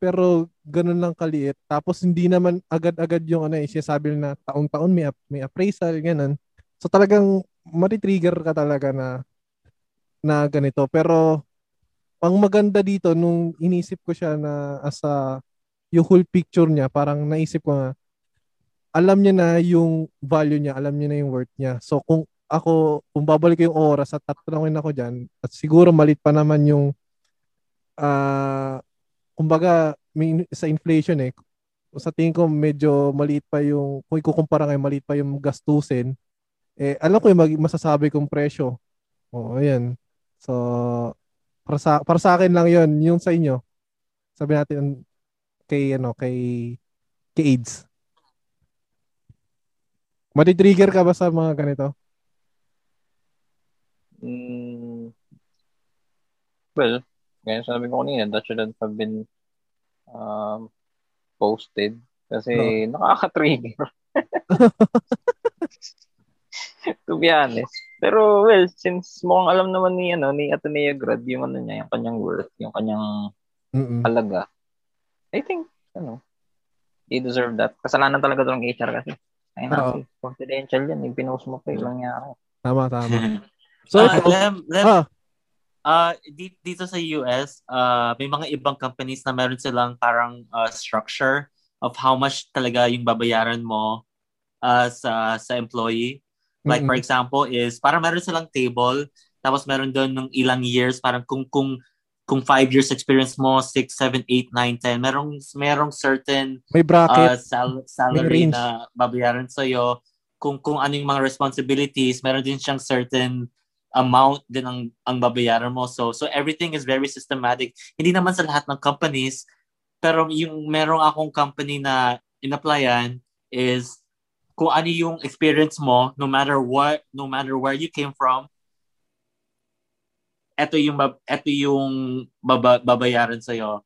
Pero ganun lang kaliit. Tapos hindi naman agad-agad yung ano eh, sinasabi na taon-taon may, may appraisal, ganun. So talagang matitrigger ka talaga na na ganito. Pero ang maganda dito nung inisip ko siya na as a yung whole picture niya, parang naisip ko nga, alam niya na yung value niya, alam niya na yung worth niya. So kung ako, kung babalik ko yung oras at tatanungin ako dyan, at siguro malit pa naman yung ah kumbaga may, sa inflation eh, sa tingin ko medyo maliit pa yung, kung ikukumpara ngayon, maliit pa yung gastusin, eh, alam ko yung mag- masasabi kong presyo. Oo, ayan. So, para sa, para sa akin lang yon yung sa inyo. Sabi natin kay, ano, kay, kay AIDS. Mati-trigger ka ba sa mga ganito? Mm, well, kaya sabi ko kanina, that shouldn't have been um, posted kasi nakaka-trigger. [LAUGHS] to be honest. Pero well, since mukhang alam naman ni ano ni Ateneo Grad yung ano niya, yung kanyang worth, yung kanyang Mm-mm. halaga. I think ano, they deserve that. Kasalanan talaga to ng HR kasi. Ay na, confidential yan. Yung pinost mo pa, ilang nangyari. Tama, tama. [LAUGHS] So, Ah, ikaw, Lem, Lem, ah, di- dito sa US, ah, may mga ibang companies na meron silang parang ah, structure of how much talaga yung babayaran mo ah, sa sa employee. Like for Mm-mm. example is parang meron silang table tapos meron doon ng ilang years parang kung kung kung 5 years experience mo, 6, 7, 8, 9, 10, merong merong certain may bracket. uh, sal- salary range. na babayaran sa iyo kung kung ano yung mga responsibilities meron din siyang certain amount din ang ang babayaran mo so so everything is very systematic hindi naman sa lahat ng companies pero yung merong akong company na inapplyan is kung ano yung experience mo no matter what no matter where you came from eto yung eto yung baba, babayaran sa iyo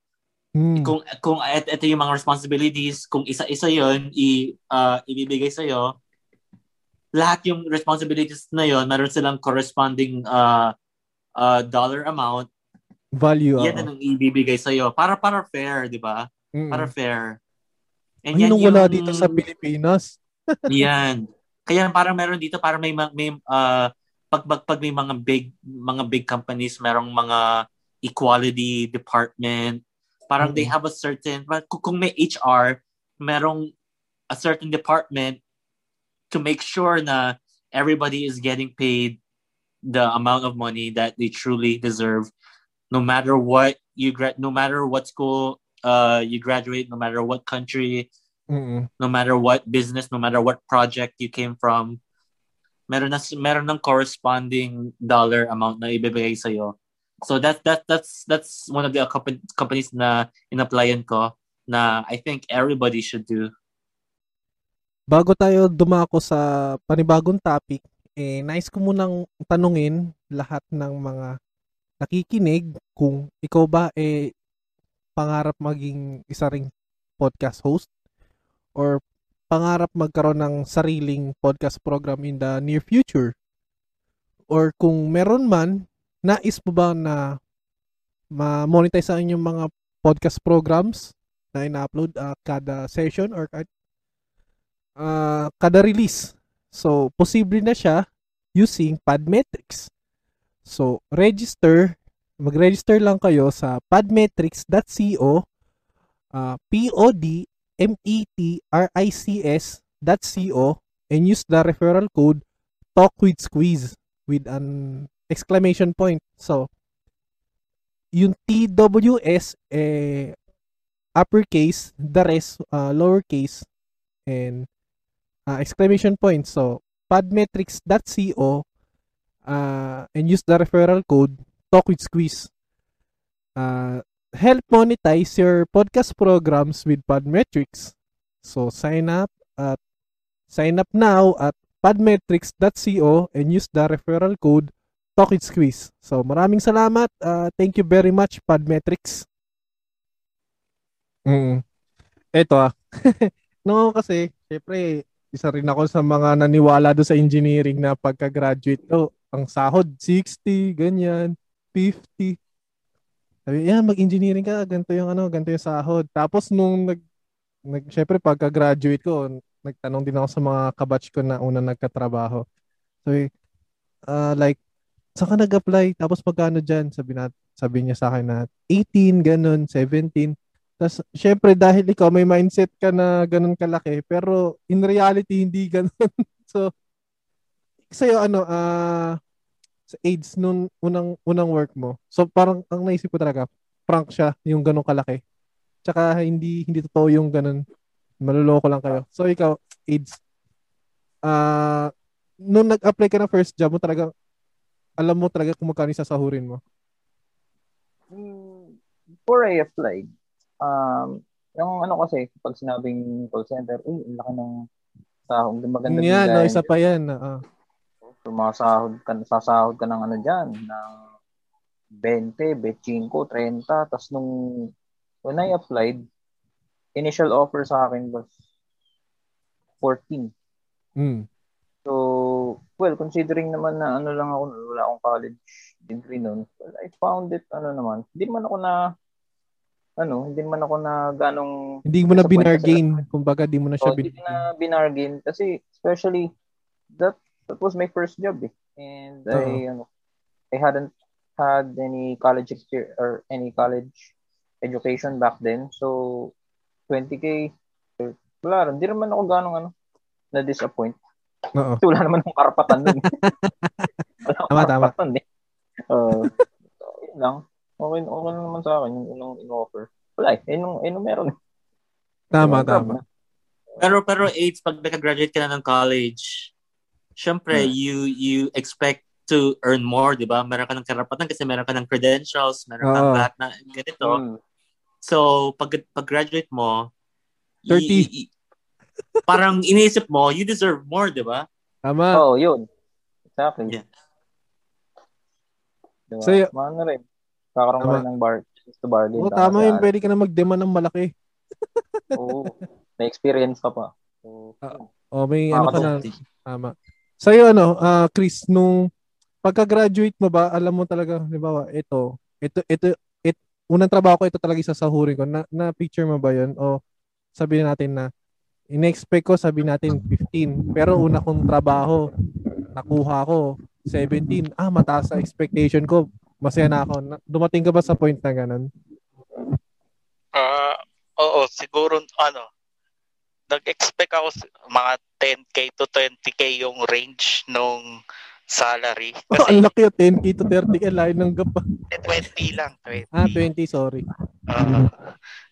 Hmm. kung kung et, ito yung mga responsibilities, kung isa-isa 'yon i ah, ibibigay sa iyo, lahat yung responsibilities na 'yon, meron silang corresponding uh, uh, dollar amount. Value. Yan ang ibibigay sa iyo para para fair, 'di ba? Mm-mm. Para fair. Ay, nung wala dito sa Pilipinas. Yan. Kaya parang meron dito para may ma- may uh, pag, pag pag may mga big mga big companies, merong mga equality department. Parang they Mhm. have a certain kung may HR, merong a certain department to make sure na everybody is getting paid the amount of money that they truly deserve no matter what you grad no matter what school uh you graduate no matter what country Mm-mm. no matter what business, no matter what project you came from. meron na meron ng corresponding dollar amount na ibibigay sa iyo. So that that that's that's one of the companies na in-applyan ko na I think everybody should do. Bago tayo dumako sa panibagong topic, eh nice ko munang tanungin lahat ng mga nakikinig kung ikaw ba eh pangarap maging isa ring podcast host or pangarap magkaroon ng sariling podcast program in the near future? Or kung meron man, nais mo ba na ma-monetize ang inyong mga podcast programs na ina-upload uh, kada session or uh, kada release? So, posible na siya using Podmetrics. So, register, mag-register lang kayo sa podmetrics.co uh, P-O-D M-E-T-R-I-C-S.co and use the referral code talk with squeeze with an exclamation point. So, yung TWS eh, uppercase, the rest uh, lowercase and uh, exclamation point. So, podmetrics.co uh, and use the referral code talk with squeeze. Uh, help monetize your podcast programs with Podmetrics. So sign up at sign up now at podmetrics.co and use the referral code TalkItSqueeze. So maraming salamat. Uh, thank you very much Podmetrics. Mm. Ito ah. [LAUGHS] no kasi syempre isa rin ako sa mga naniwala do sa engineering na pagka-graduate to, ang sahod 60, ganyan, 50. Sabi, yan, mag-engineering ka, ganito yung ano, ganito yung sahod. Tapos nung nag, nag syempre pagka-graduate ko, nagtanong din ako sa mga kabatch ko na una nagkatrabaho. Sabi, uh, like, saan ka nag-apply? Tapos magkano dyan? Sabi, na, sabi niya sa akin na 18, ganun, 17. Tapos, syempre, dahil ikaw may mindset ka na ganun kalaki, pero in reality, hindi ganun. [LAUGHS] so, sa'yo, ano, ah, sa AIDS nung unang unang work mo. So parang ang naisip ko talaga, prank siya yung ganong kalaki. Tsaka hindi hindi totoo yung ganun. Maluloko lang kayo. So ikaw, AIDS. Ah, uh, nung nag-apply ka ng first job mo talaga alam mo talaga kung magkano sasahurin mo? Hmm, before I applied, um, yung ano kasi, pag sinabing call center, uy, laki ng sahod, maganda yeah, no, isa pa yan. Uh. Sumasahod ka, sasahod ka ng ano dyan, ng 20, 25, 30. Tapos nung, when I applied, initial offer sa akin was 14. Mm. So, well, considering naman na ano lang ako, wala akong college degree noon, well, I found it, ano naman, hindi man ako na, ano, hindi man ako na ganong... Hindi mo na binargain, kumbaga di mo na siya so, binargain. Hindi na binargain kasi especially that that was my first job eh. And uh-huh. I ano, I hadn't had any college experience or any college education back then. So 20k wala rin. Hindi naman ako ganong ano na-disappoint. Oo. Kasi wala naman akong karapatan dun. [LAUGHS] wala tama, karapatan tama. eh. Uh, so, yun lang. Okay, okay naman sa akin yung unang in-offer. Wala eh. Yun, yun meron. Tama, so, tama. Pero, pero AIDS, pag nag-graduate ka na ng college, syempre, yeah. you you expect to earn more, di ba? Meron ka ng karapatan kasi meron ka ng credentials, meron ka oh. lahat na ganito. Mm. So, pag, pag-graduate mo, 30. Y- y- parang iniisip mo, you deserve more, di ba? Tama. Oo, oh, yun. Exactly. Yeah. Diba? So, y- Maano rin. Kakaroon ka ng bar, to bargain. Oo, oh, tama yun. Pwede ka na mag-demand ng malaki. Oo. May experience ka pa. So, uh, oh, may ano ka na. Tama. Sa'yo ano, uh, Chris, nung pagka-graduate mo ba, alam mo talaga, ba, ito, ito, ito, ito, unang trabaho ko, ito talaga isasahurin ko. Na, na picture mo ba yun? O sabihin natin na, in-expect ko, sabi natin 15. Pero una kong trabaho, nakuha ko 17. Ah, mataas sa expectation ko. Masaya na ako. Dumating ka ba sa point na ganun? Ah, uh, oo, siguro ano, nag-expect ako mga 10k to 20k yung range nung salary. [LAUGHS] Kasi, oh, ang laki yung 10k to 30k, layo ng gap. Eh, 20 lang. 20. Ah, 20, sorry. Uh,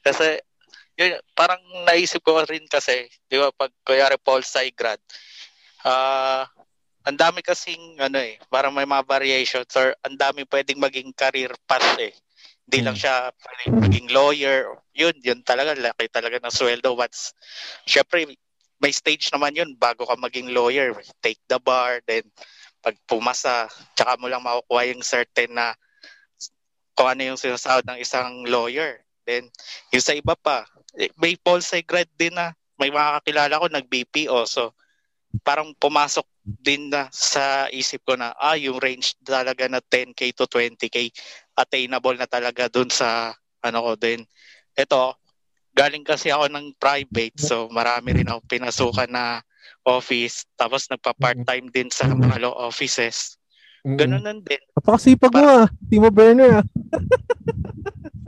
kasi, yun, parang naisip ko rin kasi, di ba, pag kuyari Paul Saigrad, ah, uh, ang dami kasing ano eh, parang may mga variations or ang dami pwedeng maging career path eh. Hindi lang Hmm. siya pwedeng maging lawyer. Yun, yun talaga, laki talaga ng sweldo. Once, syempre, may stage naman yun bago ka maging lawyer. Take the bar, then pag pumasa, tsaka mo lang makukuha yung certain na kung ano yung sinasahod ng isang lawyer. Then, yung sa iba pa, eh, may Polsci grad din na may mga kakilala ko nag-BPO. So, parang pumasok din na sa isip ko na, ah, yung range talaga na 10K to 20K attainable na talaga dun sa ano ko din. Ito, galing kasi ako ng private so marami rin ako pinasukan na office tapos nagpa-part-time din sa mga law offices. Mm. Ganun lang din. Napakasipag mo ah. Timo Burner ah.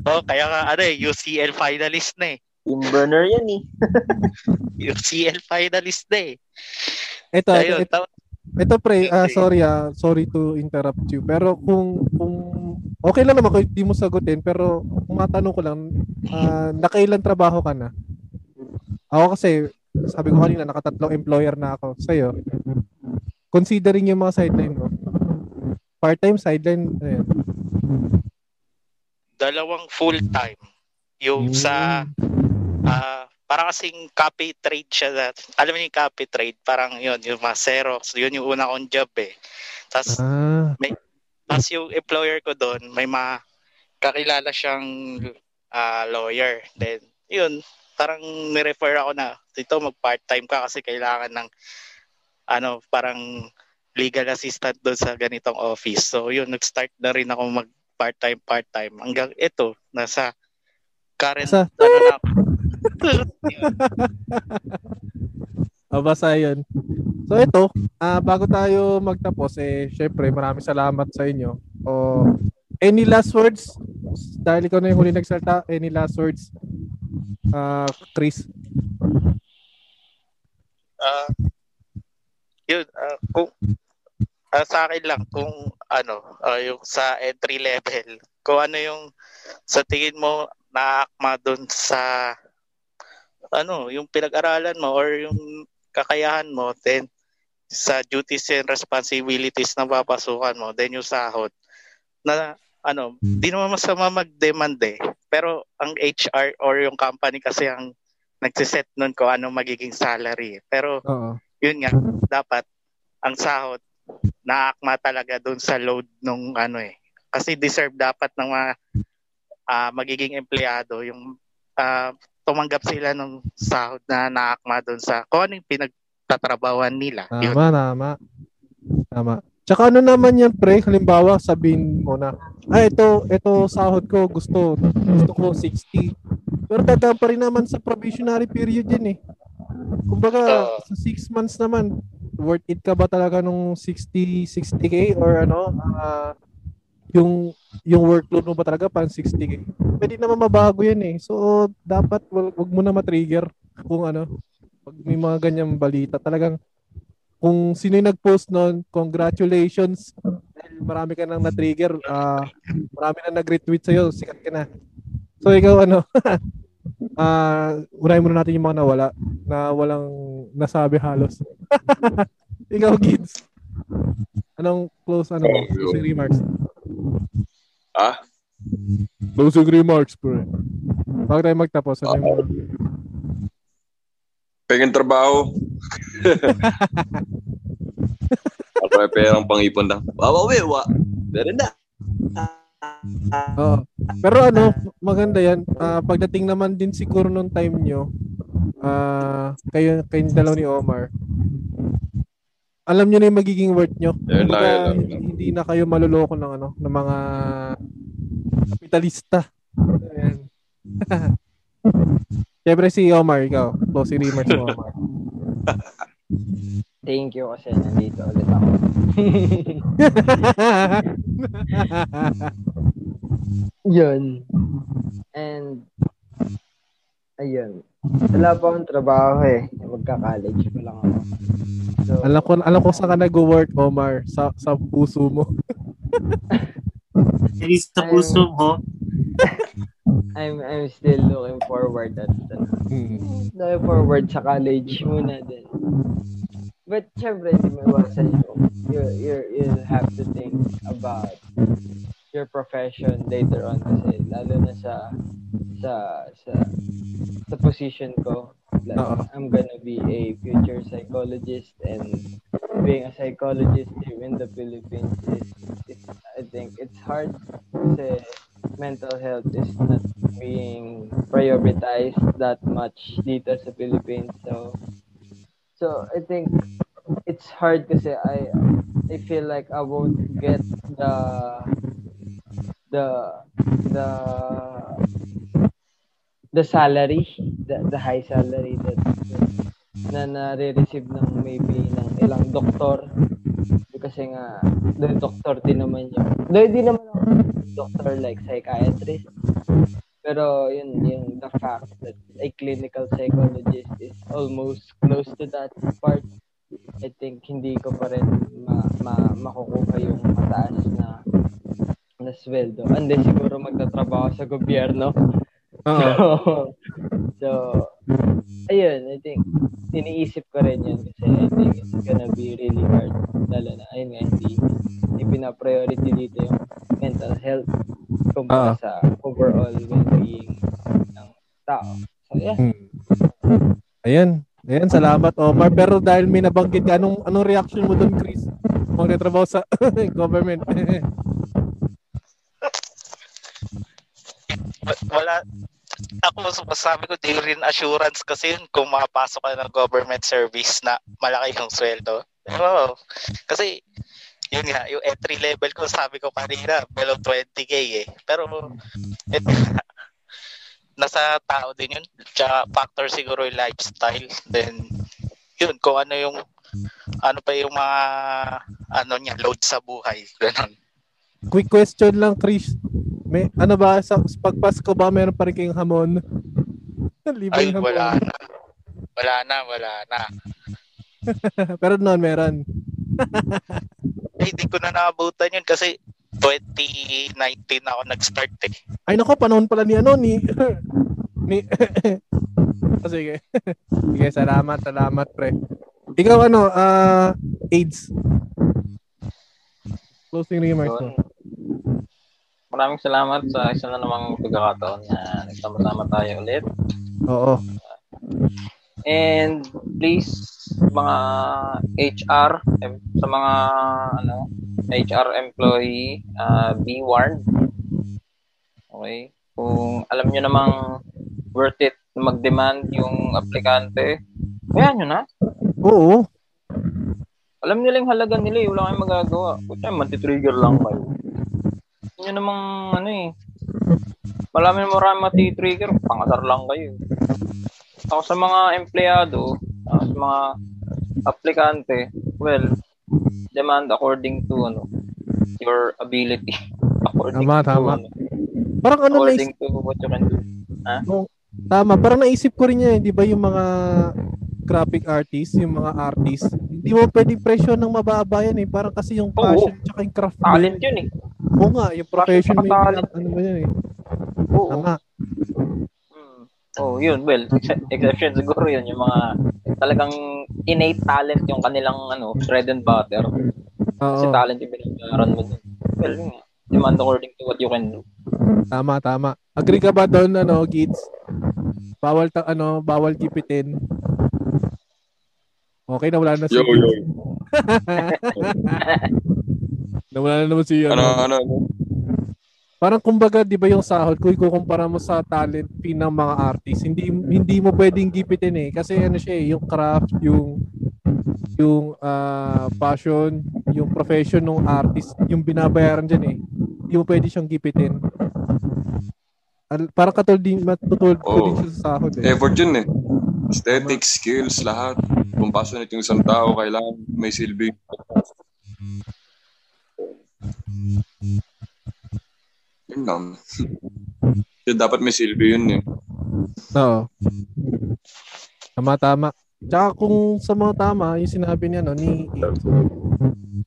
Oh, [LAUGHS] kaya nga ano eh, UCL finalist na eh. Team burner yan eh. [LAUGHS] UCL finalist na eh. Ito, Ayun, ito, tapos ito pre, Sige. sorry ah, sorry to interrupt you. Pero kung kung okay lang naman kung hindi mo sagutin, pero kung matanong ko lang, ah, nakailan trabaho ka na? Ako kasi, sabi ko kanina, nakatatlong employer na ako sa'yo. Considering yung mga sideline mo. Part-time, sideline, ayan. dalawang full-time. Yung sa ah para kasing copy trade siya that, alam mo yung copy trade parang yun yung mga Xerox yun yung una kong job eh. Tapos Ah, tapos yung employer ko doon may mga kakilala siyang ah, lawyer. Then yun parang ni-refer ako na dito mag part-time ka kasi kailangan ng ano parang legal assistant doon sa ganitong office. So yun nag-start na rin ako mag part-time. Part-time hanggang ito nasa current Sa- ano na [LAUGHS] O basta yun. So ito, ah bago tayo magtapos, eh, syempre maraming salamat sa inyo. O, any last words? Dahil ikaw na yung huli nagsalta, any last words? Ah, Chris. Ah, yun, ah, kung ah, sa akin lang kung ano, ah, yung sa entry level, kung ano yung sa tingin mo naakma doon sa ano, yung pinag-aralan mo or yung kakayahan mo, then sa duties and responsibilities na papasukan mo, then yung sahod na ano, di naman masama mag-demand eh. Pero ang HR or yung company kasi ang nagsiset nun kung ano magiging salary. Pero Oo. yun nga, dapat ang sahod naakma talaga doon sa load nung ano eh. Kasi deserve dapat ng mga ah, magiging empleyado yung ah, tumanggap sila ng sahod na naakma doon sa kung ano yung pinagtatrabawan nila. Yun. Tama, tama. Tama. Tsaka ano naman yan, pre? Halimbawa, sabihin mo na, ah, ito, ito sahod ko, gusto, gusto ko 60. Pero dadaan pa rin naman sa probationary period yan eh. Kumbaga, Oo. sa 6 months naman, worth it ka ba talaga nung 60, 60k or ano, ah, yung yung workload mo ba talaga pang 60k? Pwede naman mabago yan eh. So, dapat wag, wag mo na matrigger kung ano, pag may mga ganyang balita. Talagang kung sino yung nag-post noon, congratulations. Dahil marami ka nang na-trigger. ah marami na nag-retweet sa'yo. Sikat ka na. So, ikaw ano, [LAUGHS] ah unahin muna natin yung mga nawala na walang nasabi halos. [LAUGHS] ikaw, Gids. Anong close, ano mo? Closing remarks. Ah? Closing remarks, bro. Bago tayo magtapos, ano yung mga... Pengin trabaho. [LAUGHS] Ako may perang pang-ipon lang. Wawawi, wa. Pero na. Oo. Pero ano, maganda yan. Ah, pagdating naman din siguro nung time nyo, ah kayo, kayong dalaw ni Omar, alam nyo na yung magiging worth nyo. Yun lang, Kumbaga, yun lang. hindi, hindi na kayo maluloko ng ano, ng mga kapitalista. Ayan. [LAUGHS] Siyempre si Omar, ikaw. Closing remarks mo, Omar. [LAUGHS] Thank you kasi nandito ulit ako. [LAUGHS] Yun. And, ayun. Wala pa akong trabaho eh. Magka-college pa lang ako. So, alam ko, alam ko saan ka nag-work, Omar. Sa, sa puso mo. [LAUGHS] Hindi sa puso mo. [LAUGHS] I'm I'm still looking forward at ano, Hmm. looking forward sa college muna din. but syempre, hindi mo iwasan yung, you, you, you'll have to think about your profession later on kasi lalo na sa sa sa sa position ko like, Oo. I'm gonna be a future psychologist and being a psychologist here in the Philippines is, is I think it's hard kasi mental health is not being prioritized that much dito sa Philippines so so I think it's hard kasi I I feel like I won't get the the the the salary the, the high salary that, that na nare-receive ng maybe ng ilang doktor. Kasi nga the doctor din naman yun though di naman ako doctor like psychiatrist. Pero yun yung the fact that a clinical psychologist is almost close to that part I think hindi ko pa rin ma, ma, makukuha yung mataas na na sweldo. Unless siguro magtatrabaho sa gobyerno. Oo. So, [LAUGHS] so, ayun, I think, iniisip ko rin yun kasi I think it's gonna be really hard. Lalo na, ayun nga, hindi, hindi pina-priority dito yung mental health kumpara Oo. sa overall well-being ng tao. So, yeah. Hmm. Ayan. Ayan, salamat Omar. Pero dahil may nabanggit ka, anong, anong reaction mo doon, Chris? Magtatrabaho sa [LAUGHS] government. [LAUGHS] Wala, ako masasabi ko, di rin assurance kasi yun kung makapasok ka ng government service na malaki yung sweldo. Oo. Kasi, yun nga, yung entry level ko, sabi ko kanina, below 20k eh. Pero, nga, [LAUGHS] nasa tao din yun. Tsaka factor siguro yung lifestyle. Then, yun, kung ano yung, ano pa yung mga, ano niya, load sa buhay. Ganon. Quick question lang, Chris. May, ano ba, sa pag Pasko ba, meron pa rin kayong hamon? [LAUGHS] Libre Ay, hamon. wala na. Wala na, wala na. [LAUGHS] Pero noon, meron. [LAUGHS] Hindi ko na naabutan yun kasi 2019 ako nag-start eh. Ay nako, panahon pala ni ano, ni... ni... oh, sige. sige, salamat, salamat, pre. Ikaw ano, ah AIDS. Closing remarks mo. Yun. Maraming salamat sa isa na namang pagkakataon na nagsama-sama tayo ulit. Oo. And please mga HR sa mga ano HR employee uh, be warned. Okay? Kung alam niyo namang worth it na mag-demand yung aplikante, ayan nyo na. Oo. Alam nila yung halaga nila eh. Wala kayong magagawa. Kutya, matitrigger lang kayo. Yun namang ano eh. Marami marami matitrigger. Pangasar lang kayo. Ako sa mga empleyado, ah, sa mga aplikante, well, demand according to ano, your ability. [LAUGHS] according Tama, to, tama. Ano, Parang ano naisip, according to what you can do. tama, parang naisip ko rin yan, eh, di ba yung mga graphic artist, yung mga artist, hindi mo pwedeng presyo ng mababa yan eh. Parang kasi yung passion tsaka yung craft. Talent yun eh. Oo nga, yung profession yung talent. ano ba yan eh. Oo. Tama. Mm. Oh, yun. Well, ex- [LAUGHS] exception siguro yun. Yung mga talagang innate talent yung kanilang ano, bread and butter. Kasi Oo. talent yung binabayaran mo dun. Well, yun nga. Demand according to what you can do. Tama, tama. Agree ka ba doon, ano, Gids? Bawal, ta- ano, bawal kipitin. Okay, nawala na si Yo, yo. [LAUGHS] Nawala na naman si, Ano, ano. ano, ano? Parang kumbaga, di ba yung sahod, kung ikukumpara mo sa talent fee ng mga artist, hindi hindi mo pwedeng gipitin eh. Kasi ano siya eh, yung craft, yung yung ah, passion, yung profession ng artist, yung binabayaran dyan eh. Hindi mo pwede siyang gipitin. Parang katulad din, matutulad ko din sa sahod eh. Effort yun eh. Aesthetics, skills, lahat. Kung passionate yung isang tao, kailangan may silbi. Yun lang. [LAUGHS] Yun, dapat may silbi yun eh. Oo. Tama, tama. Tsaka kung sa mga tama, yung sinabi niya, no, ni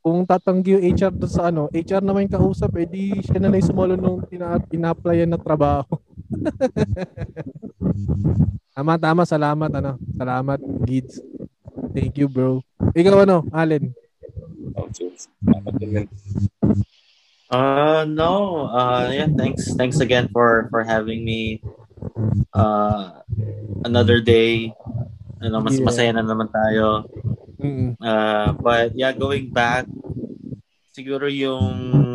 kung tatanggi yung HR doon sa ano, HR naman yung kausap, eh di siya na lang yung sumalo nung ina- ina-applyan na trabaho. [LAUGHS] tama, tama. Salamat, ano. Salamat, Gids. Thank you, bro. Ikaw ano, Allen? Uh no. Uh yeah, thanks thanks again for for having me uh another day. Ano mas Yeah. masaya na naman tayo. Mm. Uh but yeah, going back siguro yung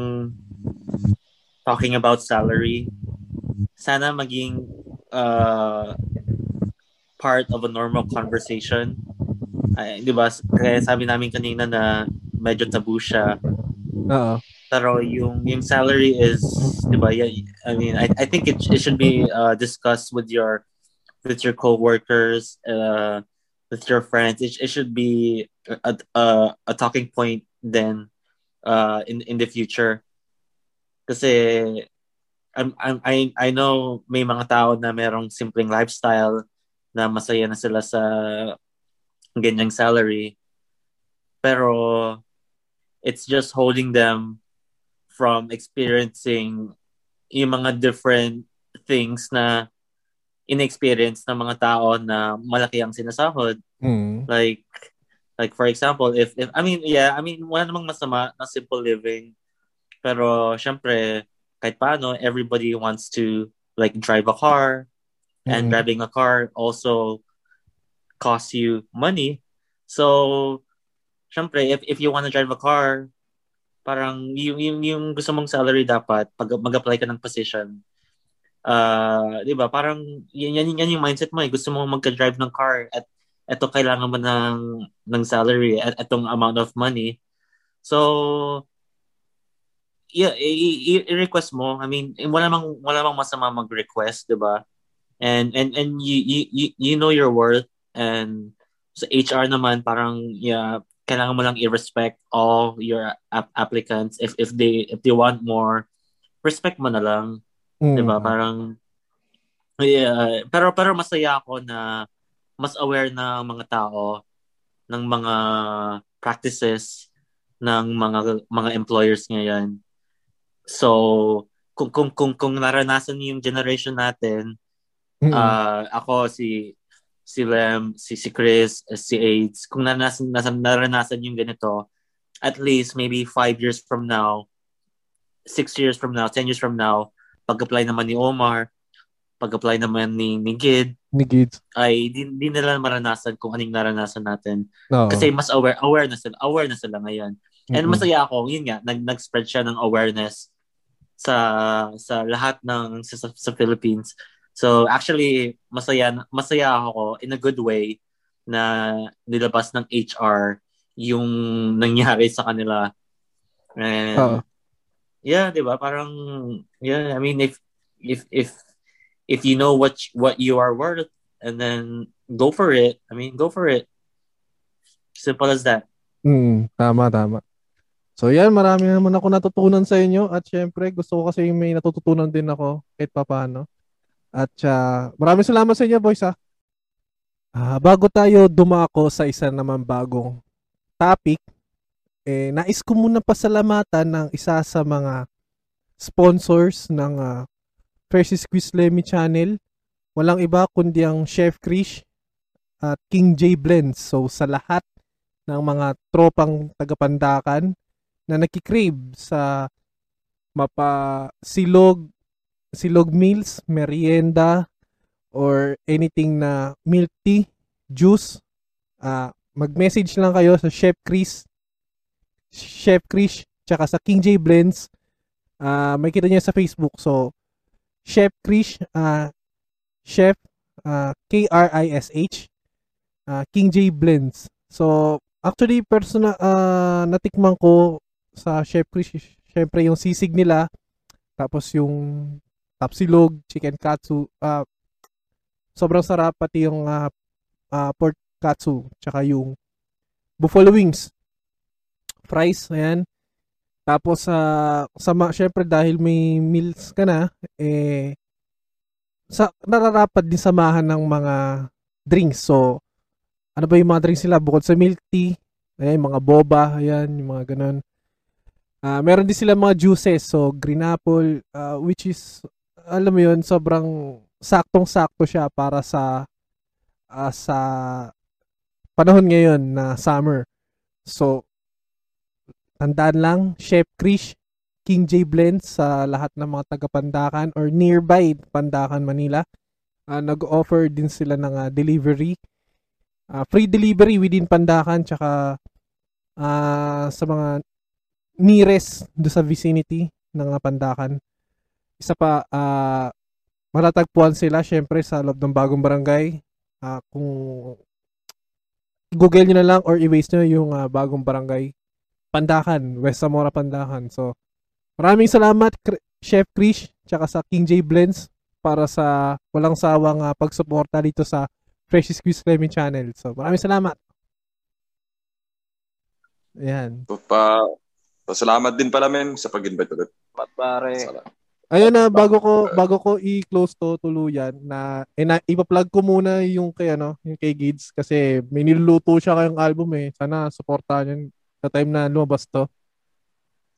talking about salary. Sana maging uh part of a normal conversation. Ay, 'di ba? Kaya sabi namin kanina na medyo taboo siya. Oo. pero yung yung salary is diba yeah, I mean I, I think it, it should be uh, discussed with your with your coworkers uh with your friends it, it should be a, a, a talking point then uh in in the future kasi I'm, I'm, I I know may mga tao na merong simpleng lifestyle na masaya na sila sa ganyang salary pero it's just holding them from experiencing yung mga different things na inexperience ng mga tao na malaki ang sinasahod. Mm. Like, like for example, if, if I mean, yeah, I mean, wala namang masama na simple living. Pero, syempre, kahit paano, everybody wants to like drive a car and Mm. driving a car also costs you money. So, syempre, if, if you want to drive a car, parang yung, yung, yung gusto mong salary dapat pag mag-apply ka ng position, uh, di ba, parang yan, yan, yan yung mindset mo eh. Gusto mo magka-drive ng car at eto kailangan mo ng, ng salary at etong amount of money. So, yeah, i- i- i-request mo. I mean, wala mang wala mang masama mag-request, 'di ba? And and and you you- you know your worth and sa HR naman parang yeah, kailangan mo lang i-respect all your ap- applicants if if they if they want more, respect mo na lang, Mm. 'di ba? Parang yeah, pero pero masaya ako na mas aware na ang mga tao ng mga practices ng mga mga employers ngayon. So, kung kung kung kung naranasan niyo yung generation natin, Mm. ah ako si si Lem, si si Chris, eh, si AIDS, kung naranasan, naranasan, naranasan yung ganito, at least maybe five years from now, six years from now, ten years from now, pag-apply naman ni Omar, pag-apply naman ni, ni Gid, Ni Gids. ay di, di nila maranasan kung anong naranasan natin. Oo. Kasi mas aware, aware na sila, aware na sila ngayon. And Mm-mm. masaya ako, yun nga, nag, nag-spread siya ng awareness sa sa lahat ng sa, sa Philippines. So actually, masaya masaya ako in a good way na nilabas ng HR yung nangyari sa kanila. And Oo. yeah, 'di ba? Parang yeah, I mean if if if if you know what what you are worth and then go for it. I mean, go for it. Simple as that. Mm, tama, tama. So yan, marami naman ako natutunan sa inyo at syempre gusto ko kasi may natututunan din ako kahit papaano. At uh, maraming salamat sa inyo boys ha. Ah, bago tayo dumako sa isa naman bagong topic, eh, nais ko muna pasalamatan ng isa sa mga sponsors ng uh, Fresh Squeeze Lemmy Channel. Walang iba kundi ang Chef Krish at King J Blends. So sa lahat ng mga tropang tagapandakan na nakikrave sa mapa silog meals, merienda or anything na milk tea, juice, ah mag-message lang kayo sa Chef Chris Chef Chris tsaka sa King J Blends. Ah may kita niya sa Facebook. So Chef Chris ah Chef ah, K R I S H ah, King J Blends. So actually personal ah, natikman ko sa Chef Chris syempre yung sisig nila tapos yung tapsilog, chicken katsu, ah sobrang sarap pati yung ah, ah, pork katsu tsaka yung buffalo wings. Fries ayan. Tapos sa sama syempre dahil may meals ka na eh sa nararapat din samahan ng mga drinks. So ano ba yung mga drinks nila? Bukod sa milk tea ayan mga boba ayan yung mga ganun. Ah, meron din sila mga juices. So green apple ah, which is alam mo yun sobrang saktong-sakto siya para sa ah, sa panahon ngayon na summer So, tandaan lang, Chef Krish, King J Blends sa lahat ng mga taga Pandakan or nearby Pandakan, Manila. Ah, nag-offer din sila ng ah, delivery. Ah, free delivery within Pandakan tsaka ah, sa mga nearest do sa vicinity ng ah, Pandakan. Isa pa, ah, matatagpuan sila syempre sa loob ng bagong barangay. Ah, kung Google nyo na lang or i-waste nyo yung ah, bagong barangay Pandakan, West Zamora Pandakan. So, maraming salamat Kr- Chef Krish tsaka sa King J Blends para sa walang sawang ah, pagsuporta dito sa Fresh Squeeze Lemon Channel. So, maraming salamat. Ayan. So, pa, salamat din pala men sa pag-invite ulit. Pat pare. Salamat. Ayun na bago ko bago ko i-close to tuluyan na, eh, na ipa-plug ko muna yung kay ano, yung kay Gids kasi may niluluto siya kayong album eh. Sana suportahan yun sa time na lumabas to.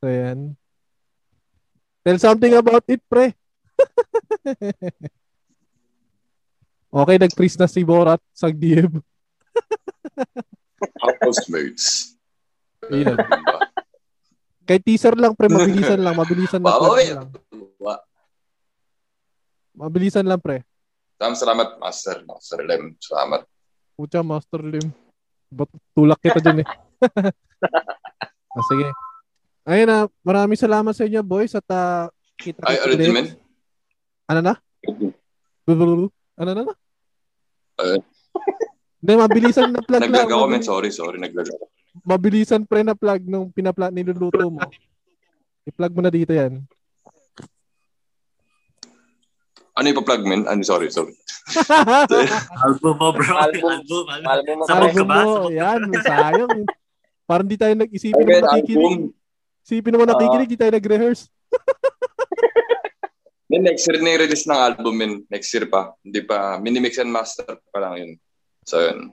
So yan. Tell something about it, pre. [LAUGHS] okay, nag-freeze na si Borat sa DM. Housemates. [LAUGHS] Ayun. Kay teaser lang, pre. Mabilisan lang. Mabilisan na Babawi. lang. Mabilisan lang, pre. Salamat, salamat, Master. Master Lem. Salamat. Pucha, Master Lim. Ba't tulak kita dyan eh. [LAUGHS] ah, sige. Ayun na, maraming salamat sa inyo, boys. At uh, kita Ay, ulit men. Ano na? Ano na na? Hindi, mabilisan na plug Naglag lang. ako, men. Sorry, sorry. Naglag ako. mabilisan pre na plug nung pinapla niluluto mo. I-plug mo na dito yan. Ano yung pa-plug, men? Ano, sorry, sorry. [LAUGHS] Album mo, bro. Album. album. album. Album mo, Sabog ka ba? Sabog yan, sayang. Parang di tayo nag-isipin Okay, naman nakikinig. Isipin naman nakikinig, di tayo nag-rehearse. [LAUGHS] Then next year na yung release ng album, men. Next year pa. Hindi pa. Minimix and master pa lang yun. So, yun.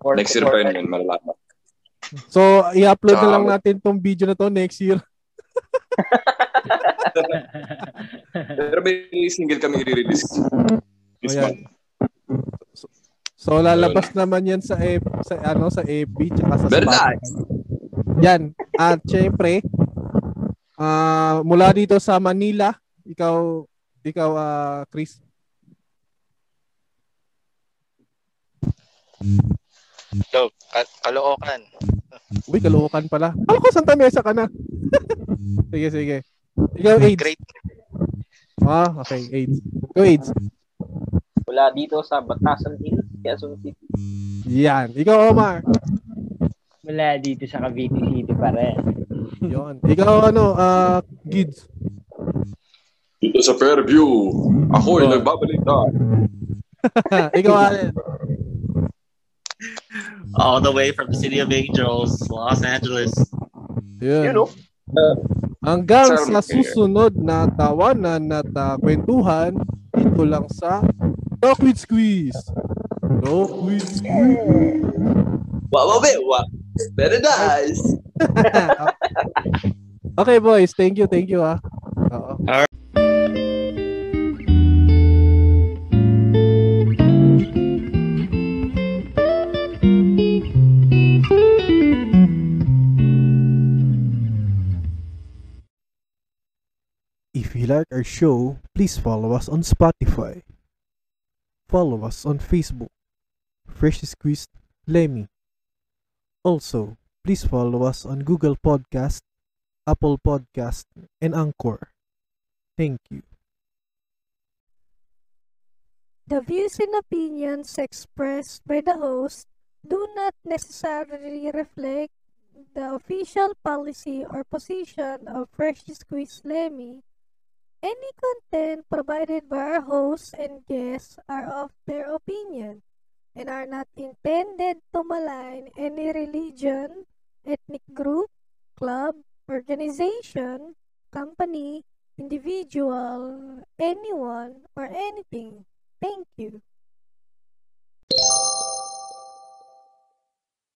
For- Next year pa yun, men. Malalaman. So, i-upload na lang natin tong video na to next year. Pero may single kami i-release. This Ayan. month. So lalabas naman 'yan sa F, sa ano sa FB tsaka sa Very Spotify. nice. Yan. At syempre, ah mula dito sa Manila, ikaw ikaw ah Chris. So, ka-. Uy, Caloocan pala. Ako ko Santa Mesa ka na. [LAUGHS] sige, sige. Ikaw AIDS. Great. Ah, okay, AIDS. Ikaw AIDS. Mula dito sa Batasan Hills, Quezon City. Yan. Ikaw Omar. Mula dito sa Cavite City pa rin. Yon. Ikaw ano, ah Gids. Dito sa Fairview, ako ay Oh. nagbabalita. [LAUGHS] ikaw Allen. All the way from the City of Angels, Los Angeles. Yun. You know? Hanggang Sir, sa susunod na tawanan at uh, kwentuhan, dito lang sa Talk with Squeeze. Talk with Squeeze. Wow, wow, wow. Very nice. [LAUGHS] okay, boys. Thank you, thank you, ah. Oo. If you like our show, please follow us on Spotify. Follow us on Facebook. Fresh Squeezed Lemmy. Also, please follow us on Google Podcast, Apple Podcast, and Anchor. Thank you. The views and opinions expressed by the host do not necessarily reflect the official policy or position of Fresh Squeeze Lemmy. Any content provided by our hosts and guests are of their opinion and are not intended to malign any religion, ethnic group, club, organization, company, individual, anyone, or anything. Thank you.